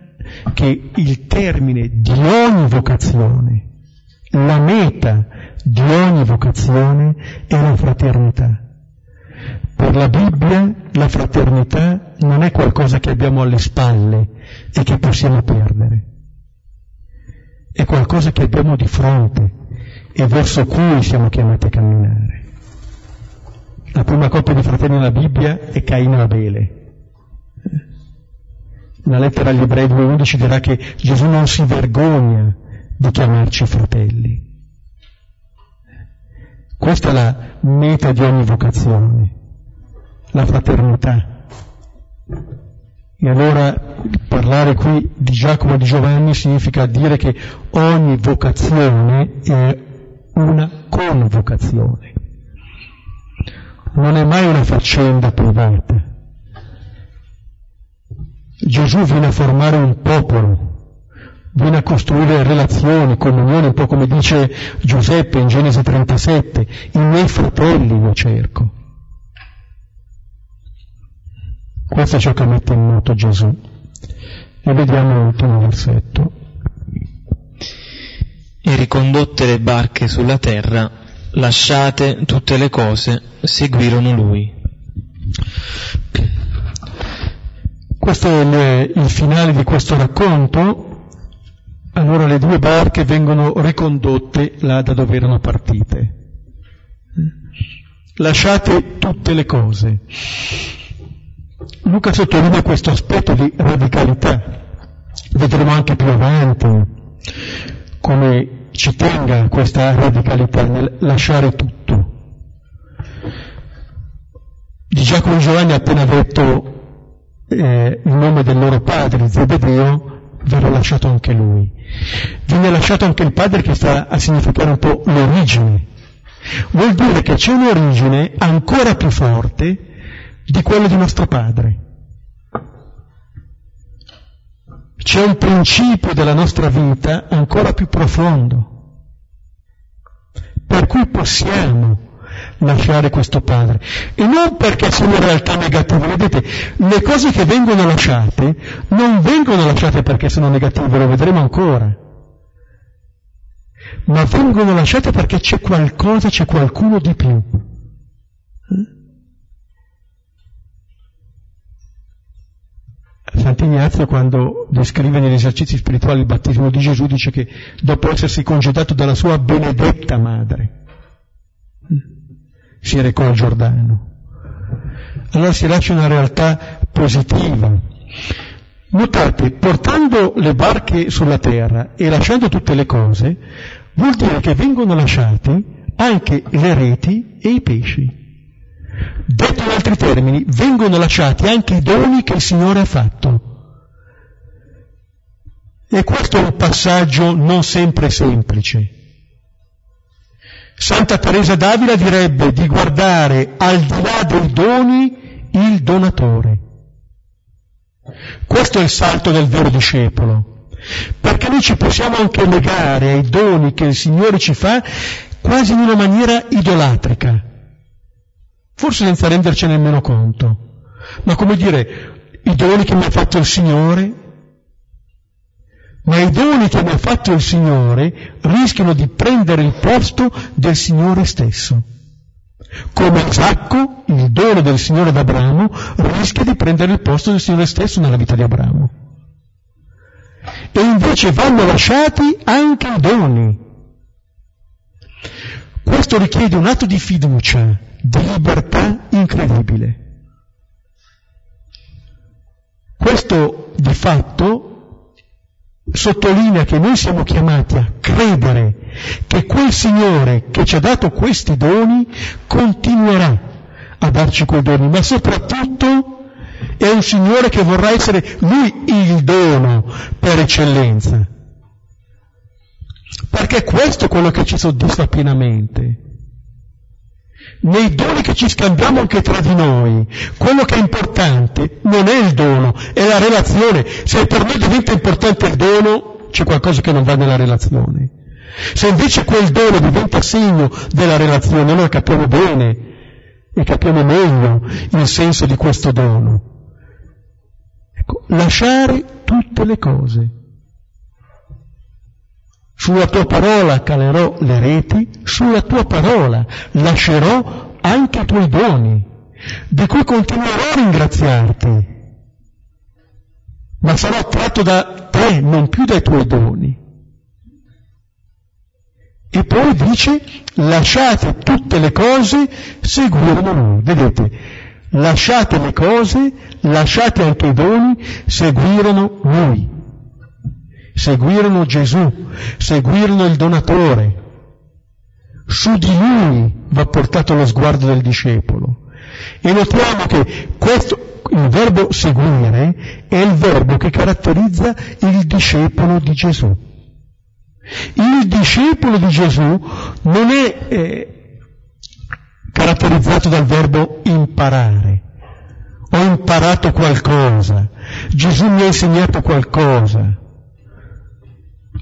che il termine di ogni vocazione, la meta di ogni vocazione è la fraternità. Per la Bibbia la fraternità non è qualcosa che abbiamo alle spalle e che possiamo perdere, è qualcosa che abbiamo di fronte e verso cui siamo chiamati a camminare. la prima coppia di fratelli nella Bibbia è Caino e Abele. Una lettera agli ebrei 2.11 dirà che Gesù non si vergogna di chiamarci fratelli. Questa è la meta di ogni vocazione, la fraternità. E allora parlare qui di Giacomo e di Giovanni significa dire che ogni vocazione è una convocazione. Non è mai una faccenda privata. Gesù viene a formare un popolo, viene a costruire relazioni, comunioni, un po' come dice Giuseppe in Genesi 37, i miei fratelli io cerco. Questo è ciò che mette in moto Gesù. E vediamo l'ultimo versetto. E ricondotte le barche sulla terra, lasciate tutte le cose, seguirono lui. Questo è il, il finale di questo racconto. Allora le due barche vengono ricondotte là da dove erano partite. Lasciate tutte le cose. Luca sottolinea questo aspetto di radicalità. Vedremo anche più avanti come ci tenga questa radicalità nel lasciare tutto. Di Giacomo Giovanni ha appena detto eh, il nome del loro padre, Zebedeo, verrà lasciato anche lui. Viene lasciato anche il padre che sta a significare un po' l'origine. Vuol dire che c'è un'origine ancora più forte di quella di nostro padre. C'è un principio della nostra vita ancora più profondo, per cui possiamo lasciare questo padre. E non perché sono in realtà negative. Vedete, le cose che vengono lasciate non vengono lasciate perché sono negative, lo vedremo ancora. Ma vengono lasciate perché c'è qualcosa, c'è qualcuno di più. Sant'Ignazio quando descrive negli esercizi spirituali il battesimo di Gesù dice che dopo essersi congedato dalla sua benedetta madre, si recò al Giordano. Allora si lascia una realtà positiva. Notate, portando le barche sulla terra e lasciando tutte le cose, vuol dire che vengono lasciati anche le reti e i pesci. Detto in altri termini, vengono lasciati anche i doni che il Signore ha fatto. E questo è un passaggio non sempre semplice. Santa Teresa d'Avila direbbe di guardare al di là dei doni il donatore. Questo è il salto del vero discepolo, perché noi ci possiamo anche legare ai doni che il Signore ci fa quasi in una maniera idolatrica, forse senza rendercene nemmeno conto, ma come dire, i doni che mi ha fatto il Signore, ma i doni che mi ha fatto il Signore rischiano di prendere il posto del Signore stesso. Come Isacco, il dono del Signore ad Abramo, rischia di prendere il posto del Signore stesso nella vita di Abramo. E invece vanno lasciati anche i doni. Questo richiede un atto di fiducia, di libertà incredibile. Questo di fatto sottolinea che noi siamo chiamati a credere che quel Signore che ci ha dato questi doni continuerà a darci quei doni, ma soprattutto è un Signore che vorrà essere Lui il dono per eccellenza. Perché questo è quello che ci soddisfa pienamente nei doni che ci scambiamo anche tra di noi. Quello che è importante non è il dono, è la relazione. Se per noi diventa importante il dono, c'è qualcosa che non va nella relazione. Se invece quel dono diventa segno della relazione, allora capiamo bene e capiamo meglio il senso di questo dono. Ecco, lasciare tutte le cose. Sulla tua parola calerò le reti, sulla tua parola lascerò anche i tuoi doni, di cui continuerò a ringraziarti, ma sarò tratto da te, non più dai tuoi doni. E poi dice, lasciate tutte le cose, seguirono lui. Vedete, lasciate le cose, lasciate anche i doni, seguirono lui. Seguirono Gesù, seguirono il donatore. Su di lui va portato lo sguardo del discepolo. E notiamo che questo, il verbo seguire è il verbo che caratterizza il discepolo di Gesù. Il discepolo di Gesù non è eh, caratterizzato dal verbo imparare. Ho imparato qualcosa, Gesù mi ha insegnato qualcosa.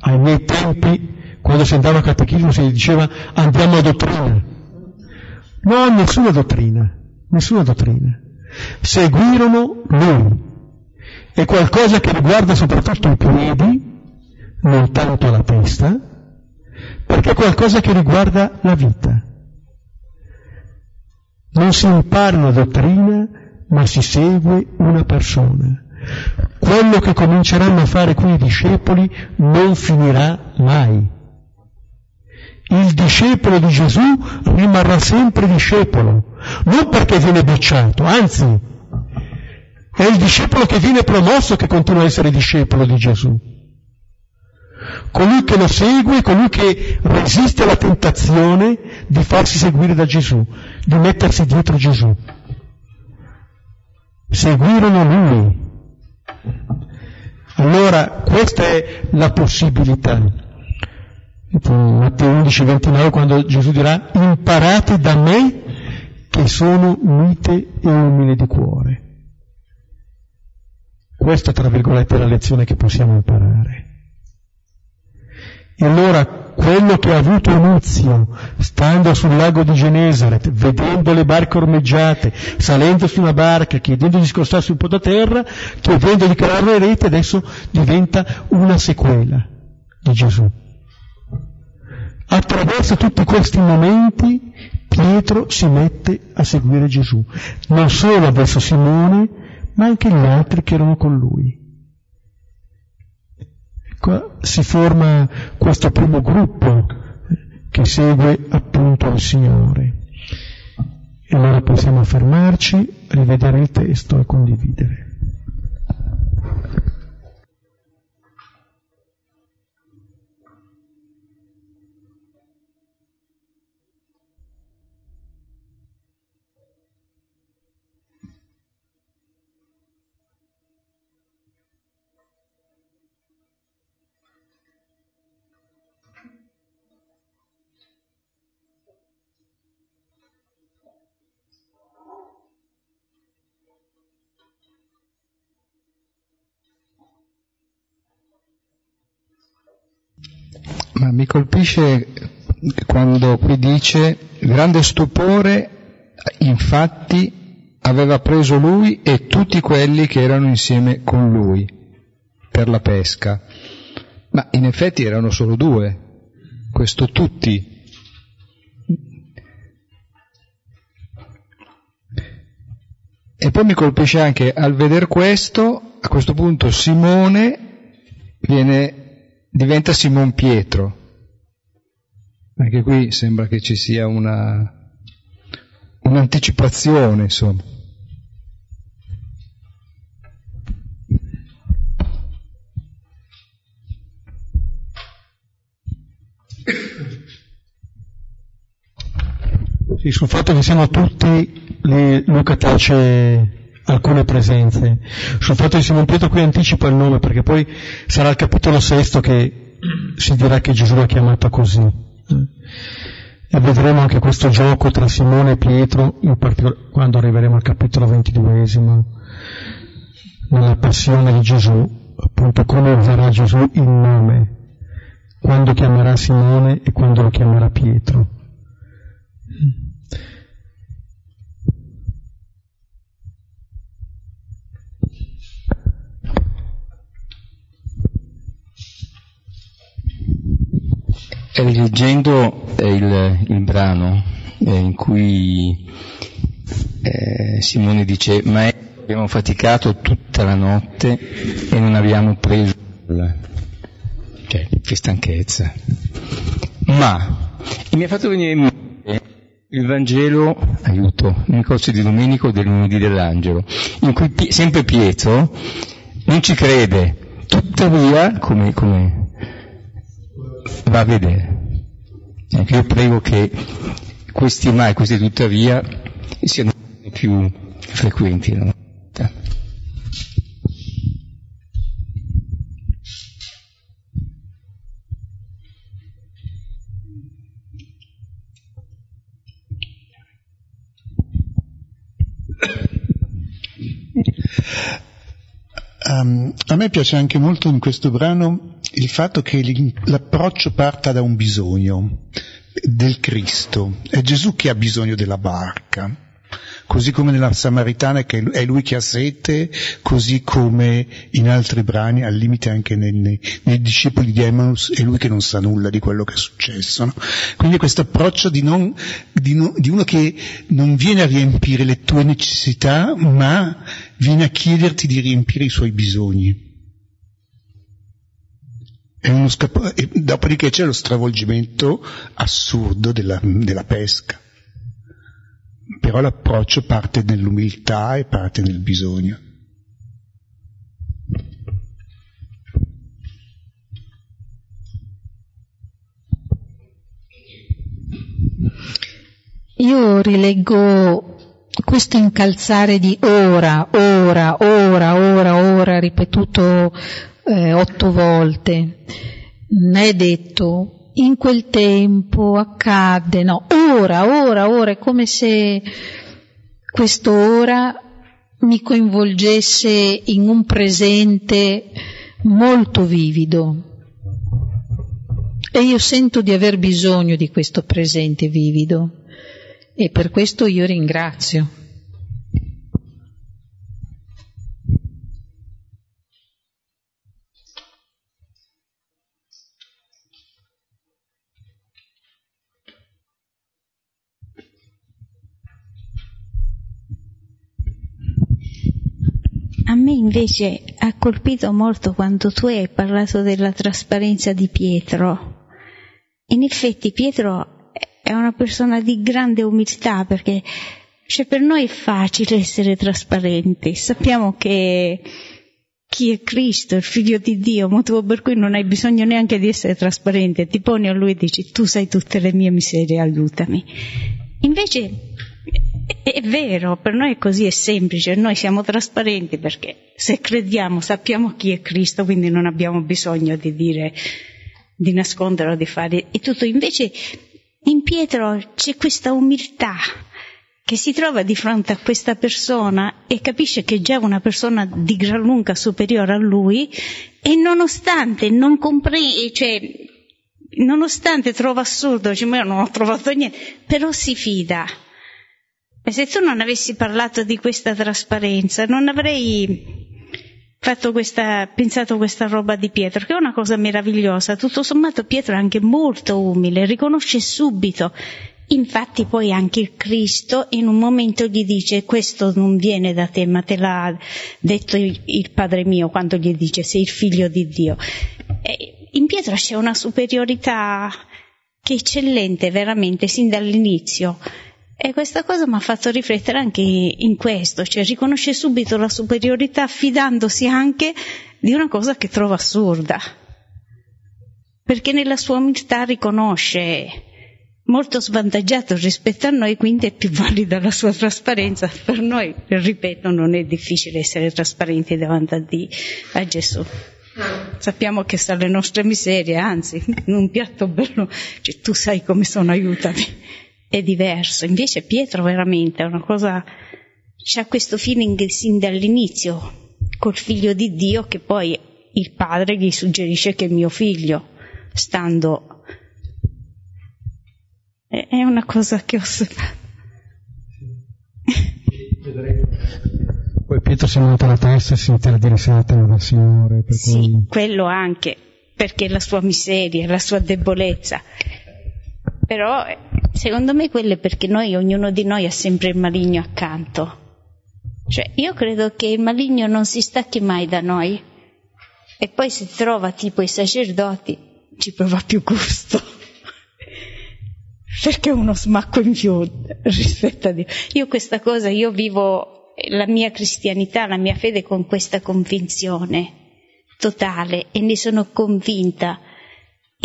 Ai miei tempi, quando si andava a catechismo, si diceva andiamo a dottrina. No, nessuna dottrina, nessuna dottrina. Seguirono lui. È qualcosa che riguarda soprattutto i piedi, non tanto la testa, perché è qualcosa che riguarda la vita. Non si impara una dottrina, ma si segue una persona. Quello che cominceranno a fare qui i discepoli non finirà mai. Il discepolo di Gesù rimarrà sempre discepolo, non perché viene bocciato, anzi, è il discepolo che viene promosso che continua a essere discepolo di Gesù colui che lo segue, colui che resiste alla tentazione di farsi seguire da Gesù, di mettersi dietro Gesù. Seguirono lui. Allora questa è la possibilità. Matteo 11, 29 quando Gesù dirà imparate da me che sono mite e umile di cuore. Questa tra virgolette è la lezione che possiamo imparare. E allora quello che ha avuto inizio, stando sul lago di Genesaret, vedendo le barche ormeggiate, salendo su una barca, chiedendo di scostarsi un po' da terra, chiedendo di calare le reti, adesso diventa una sequela di Gesù. Attraverso tutti questi momenti Pietro si mette a seguire Gesù, non solo verso Simone, ma anche gli altri che erano con lui si forma questo primo gruppo che segue appunto il Signore. E allora possiamo fermarci, rivedere il testo e condividere. Ma mi colpisce quando qui dice grande stupore, infatti aveva preso lui e tutti quelli che erano insieme con lui per la pesca. Ma in effetti erano solo due, questo tutti. E poi mi colpisce anche al vedere questo, a questo punto Simone viene diventa Simon Pietro. Anche qui sembra che ci sia una, un'anticipazione, insomma. Sì, sul fatto che siamo tutti, Luca tace alcune presenze. Sul fatto di Simon Pietro qui anticipo il nome perché poi sarà il capitolo sesto che si dirà che Gesù l'ha chiamato così. E vedremo anche questo gioco tra Simone e Pietro, in particolare quando arriveremo al capitolo ventiduesimo, nella passione di Gesù, appunto come userà Gesù il nome, quando chiamerà Simone e quando lo chiamerà Pietro. Rileggendo il, il brano eh, in cui eh, Simone dice ma abbiamo faticato tutta la notte e non abbiamo preso nulla, cioè che stanchezza. Ma mi ha fatto venire in mente il Vangelo, aiuto, nel corso di Domenico del lunedì dell'angelo, in cui sempre Pietro non ci crede, tuttavia, come, come va a vedere. Ecco, io prego che questi mai, questi tuttavia siano più frequenti. No? Um, a me piace anche molto in questo brano il fatto che l'approccio parta da un bisogno del Cristo. È Gesù che ha bisogno della barca, così come nella Samaritana che è lui che ha sete, così come in altri brani, al limite anche nei, nei, nei discepoli di Emmaus, è lui che non sa nulla di quello che è successo. No? Quindi questo approccio di, non, di, no, di uno che non viene a riempire le tue necessità, ma viene a chiederti di riempire i suoi bisogni. Scap- dopodiché c'è lo stravolgimento assurdo della, della pesca. Però l'approccio parte nell'umiltà e parte nel bisogno. Io rileggo questo incalzare di ora, ora, ora, ora, ora, ripetuto eh, otto volte, è detto in quel tempo accadde, no, ora, ora, ora, è come se questo ora mi coinvolgesse in un presente molto vivido. E io sento di aver bisogno di questo presente vivido e per questo io ringrazio. Me invece ha colpito molto quando tu hai parlato della trasparenza di Pietro. In effetti Pietro è una persona di grande umiltà perché cioè, per noi è facile essere trasparenti, sappiamo che chi è Cristo, il figlio di Dio, motivo per cui non hai bisogno neanche di essere trasparente, ti poni a lui e dici tu sai tutte le mie miserie, aiutami. Invece è vero, per noi è così, è semplice, noi siamo trasparenti perché se crediamo sappiamo chi è Cristo, quindi non abbiamo bisogno di dire, di nasconderlo, di fare, e tutto. Invece in Pietro c'è questa umiltà che si trova di fronte a questa persona e capisce che è già una persona di gran lunga superiore a lui e nonostante non comprende, cioè, nonostante trova assurdo, ma io non ho trovato niente, però si fida. E se tu non avessi parlato di questa trasparenza, non avrei fatto questa, pensato questa roba di Pietro, che è una cosa meravigliosa. Tutto sommato Pietro è anche molto umile, riconosce subito. Infatti poi anche il Cristo in un momento gli dice questo non viene da te, ma te l'ha detto il, Padre mio quando gli dice sei il figlio di Dio. E in Pietro c'è una superiorità che è eccellente veramente sin dall'inizio e questa cosa mi ha fatto riflettere anche in questo, cioè riconosce subito la superiorità fidandosi anche di una cosa che trova assurda, perché nella sua umiltà riconosce molto svantaggiato rispetto a noi, quindi è più valida la sua trasparenza. Per noi, ripeto, non è difficile essere trasparenti davanti a, Dio, a Gesù. Sappiamo che sta le nostre miserie, anzi, in un piatto bello, cioè, tu sai come sono, aiutami è diverso. Invece Pietro veramente è una cosa, c'ha questo feeling sin dall'inizio col figlio di Dio che poi il padre gli suggerisce che è mio figlio, stando... È una cosa che ho osservato. Poi Pietro si è monta la testa e si intera di risata dal Signore. sì, cui... quello anche, perché la sua miseria, la sua debolezza. Però secondo me quello è perché noi, ognuno di noi ha sempre il maligno accanto. Cioè, io credo che il maligno non si stacchi mai da noi. E poi se trova tipo i sacerdoti, ci prova più gusto. perché uno smacco in più rispetto a Dio. Io questa cosa, io vivo la mia cristianità, la mia fede con questa convinzione totale e ne sono convinta.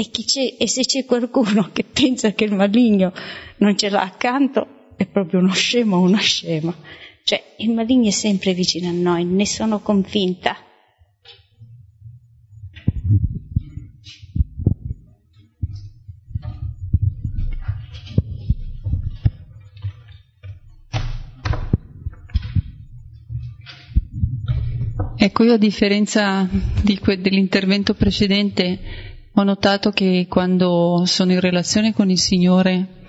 E, e se c'è qualcuno che pensa che il maligno non ce l'ha accanto, è proprio uno scemo o una scema. Cioè, il maligno è sempre vicino a noi, ne sono convinta. Ecco, io a differenza di que- dell'intervento precedente ho notato che quando sono in relazione con il Signore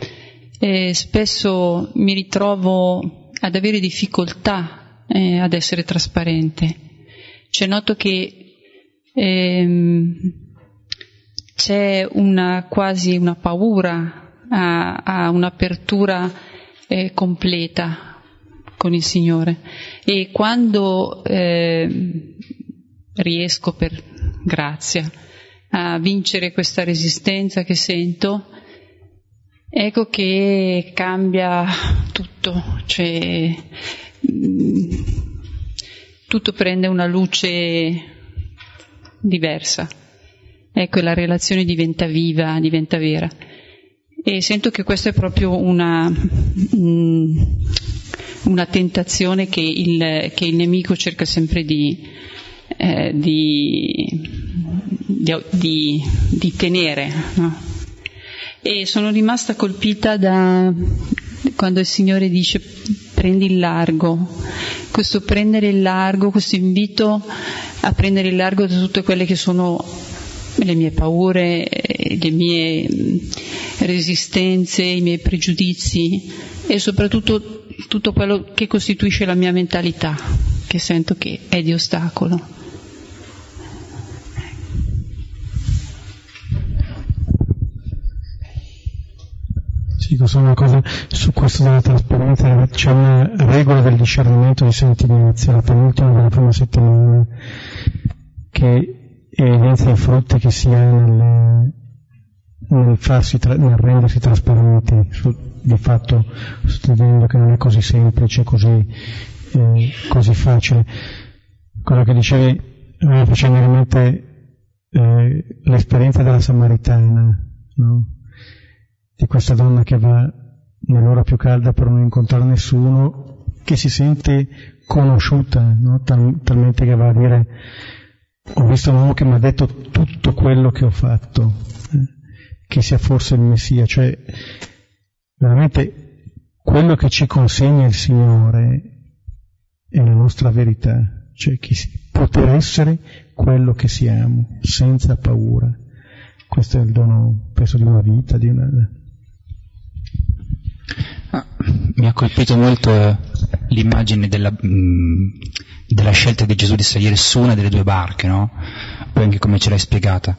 eh, spesso mi ritrovo ad avere difficoltà eh, ad essere trasparente. Cioè noto che ehm, c'è una, quasi una paura a, a un'apertura eh, completa con il Signore e quando eh, riesco per grazia a vincere questa resistenza che sento, ecco che cambia tutto, cioè mm, tutto prende una luce diversa. Ecco, la relazione diventa viva, diventa vera. E sento che questa è proprio una, mm, una tentazione che il, che il, nemico cerca sempre di, eh, di, di, di tenere. No? E sono rimasta colpita da quando il Signore dice prendi il largo, questo prendere il largo, questo invito a prendere il largo da tutte quelle che sono le mie paure, le mie resistenze, i miei pregiudizi e soprattutto tutto quello che costituisce la mia mentalità, che sento che è di ostacolo. Dico solo una cosa su questo della trasparenza, c'è una regola del discernimento di Santi Ignazio, la penultima della prima settimana, che evidenzia i frutti che si ha nel, nel, farsi, nel rendersi trasparenti, su, di fatto sostenendo che non è così semplice, così, eh, così facile. Quello che dicevi mi facendo in mente eh, l'esperienza della Samaritana, no? Di questa donna che va nell'ora più calda per non incontrare nessuno, che si sente conosciuta, no? Tal, talmente che va a dire ho visto un uomo che mi ha detto tutto quello che ho fatto, eh? che sia forse il Messia, cioè veramente quello che ci consegna il Signore è la nostra verità, cioè che poter essere quello che siamo, senza paura. Questo è il dono, penso, di una vita, di una... Ah, mi ha colpito molto l'immagine della, mm, della, scelta di Gesù di salire su una delle due barche, no? Poi anche come ce l'hai spiegata.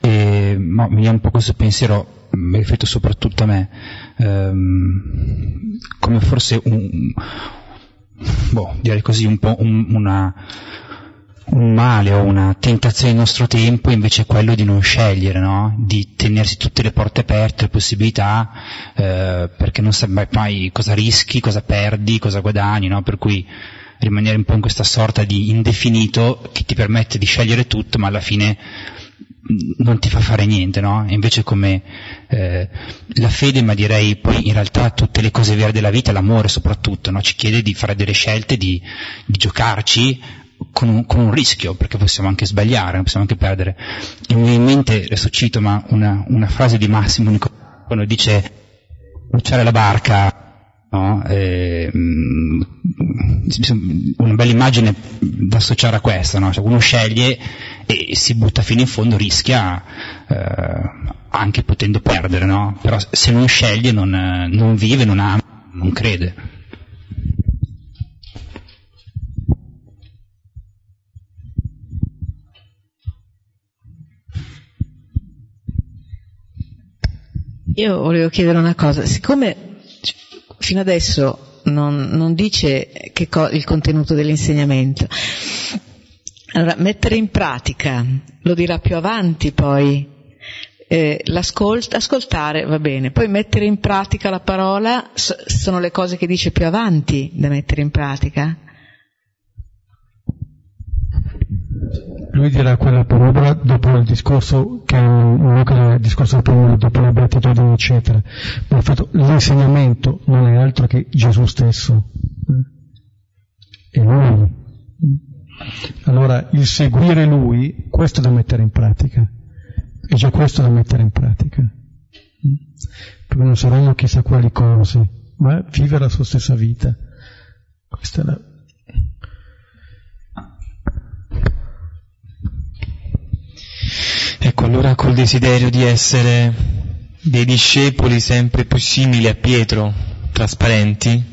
E, ma mi viene un po' questo pensiero, mi riferito soprattutto a me, ehm, come forse un, boh, direi così, un po' un, una, un male o una tentazione del nostro tempo invece è quello di non scegliere, no? di tenersi tutte le porte aperte, le possibilità, eh, perché non sai mai cosa rischi, cosa perdi, cosa guadagni, no? per cui rimanere un po' in questa sorta di indefinito che ti permette di scegliere tutto, ma alla fine non ti fa fare niente, no? Invece come eh, la fede, ma direi poi in realtà tutte le cose vere della vita, l'amore soprattutto, no? Ci chiede di fare delle scelte, di, di giocarci con un, con un, rischio, perché possiamo anche sbagliare, possiamo anche perdere. E mi viene in mente, adesso cito, ma una, una frase di Massimo quando dice bruciare la barca No? E, mm, una bella immagine da associare a questa, no? cioè uno sceglie e si butta fino in fondo, rischia eh, anche potendo perdere, no? però se non sceglie non, non vive, non ama, non crede. Io volevo chiedere una cosa, siccome fino adesso non, non dice co- il contenuto dell'insegnamento. Allora, mettere in pratica, lo dirà più avanti poi, eh, ascoltare va bene, poi mettere in pratica la parola sono le cose che dice più avanti da mettere in pratica. Lui dirà quella parola dopo il discorso che è il discorso prima, dopo la beatitudine, eccetera. Ma il fatto, l'insegnamento non è altro che Gesù stesso. E lui. Allora, il seguire lui, questo è da mettere in pratica. È già questo da mettere in pratica. Perché non saranno chissà quali cose, ma vivere la sua stessa vita. Questa è la, Ecco, allora col desiderio di essere dei discepoli sempre più simili a Pietro, trasparenti,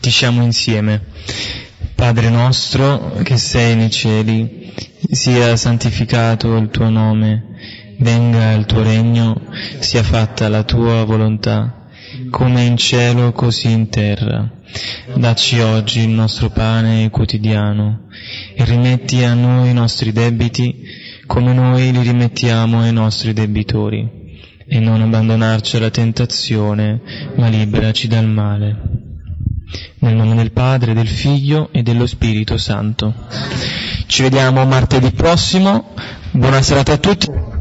diciamo insieme, Padre nostro che sei nei cieli, sia santificato il tuo nome, venga il tuo regno, sia fatta la tua volontà, come in cielo così in terra. Dacci oggi il nostro pane quotidiano e rimetti a noi i nostri debiti come noi li rimettiamo ai nostri debitori, e non abbandonarci alla tentazione, ma liberaci dal male. Nel nome del Padre, del Figlio e dello Spirito Santo. Ci vediamo martedì prossimo, buona serata a tutti.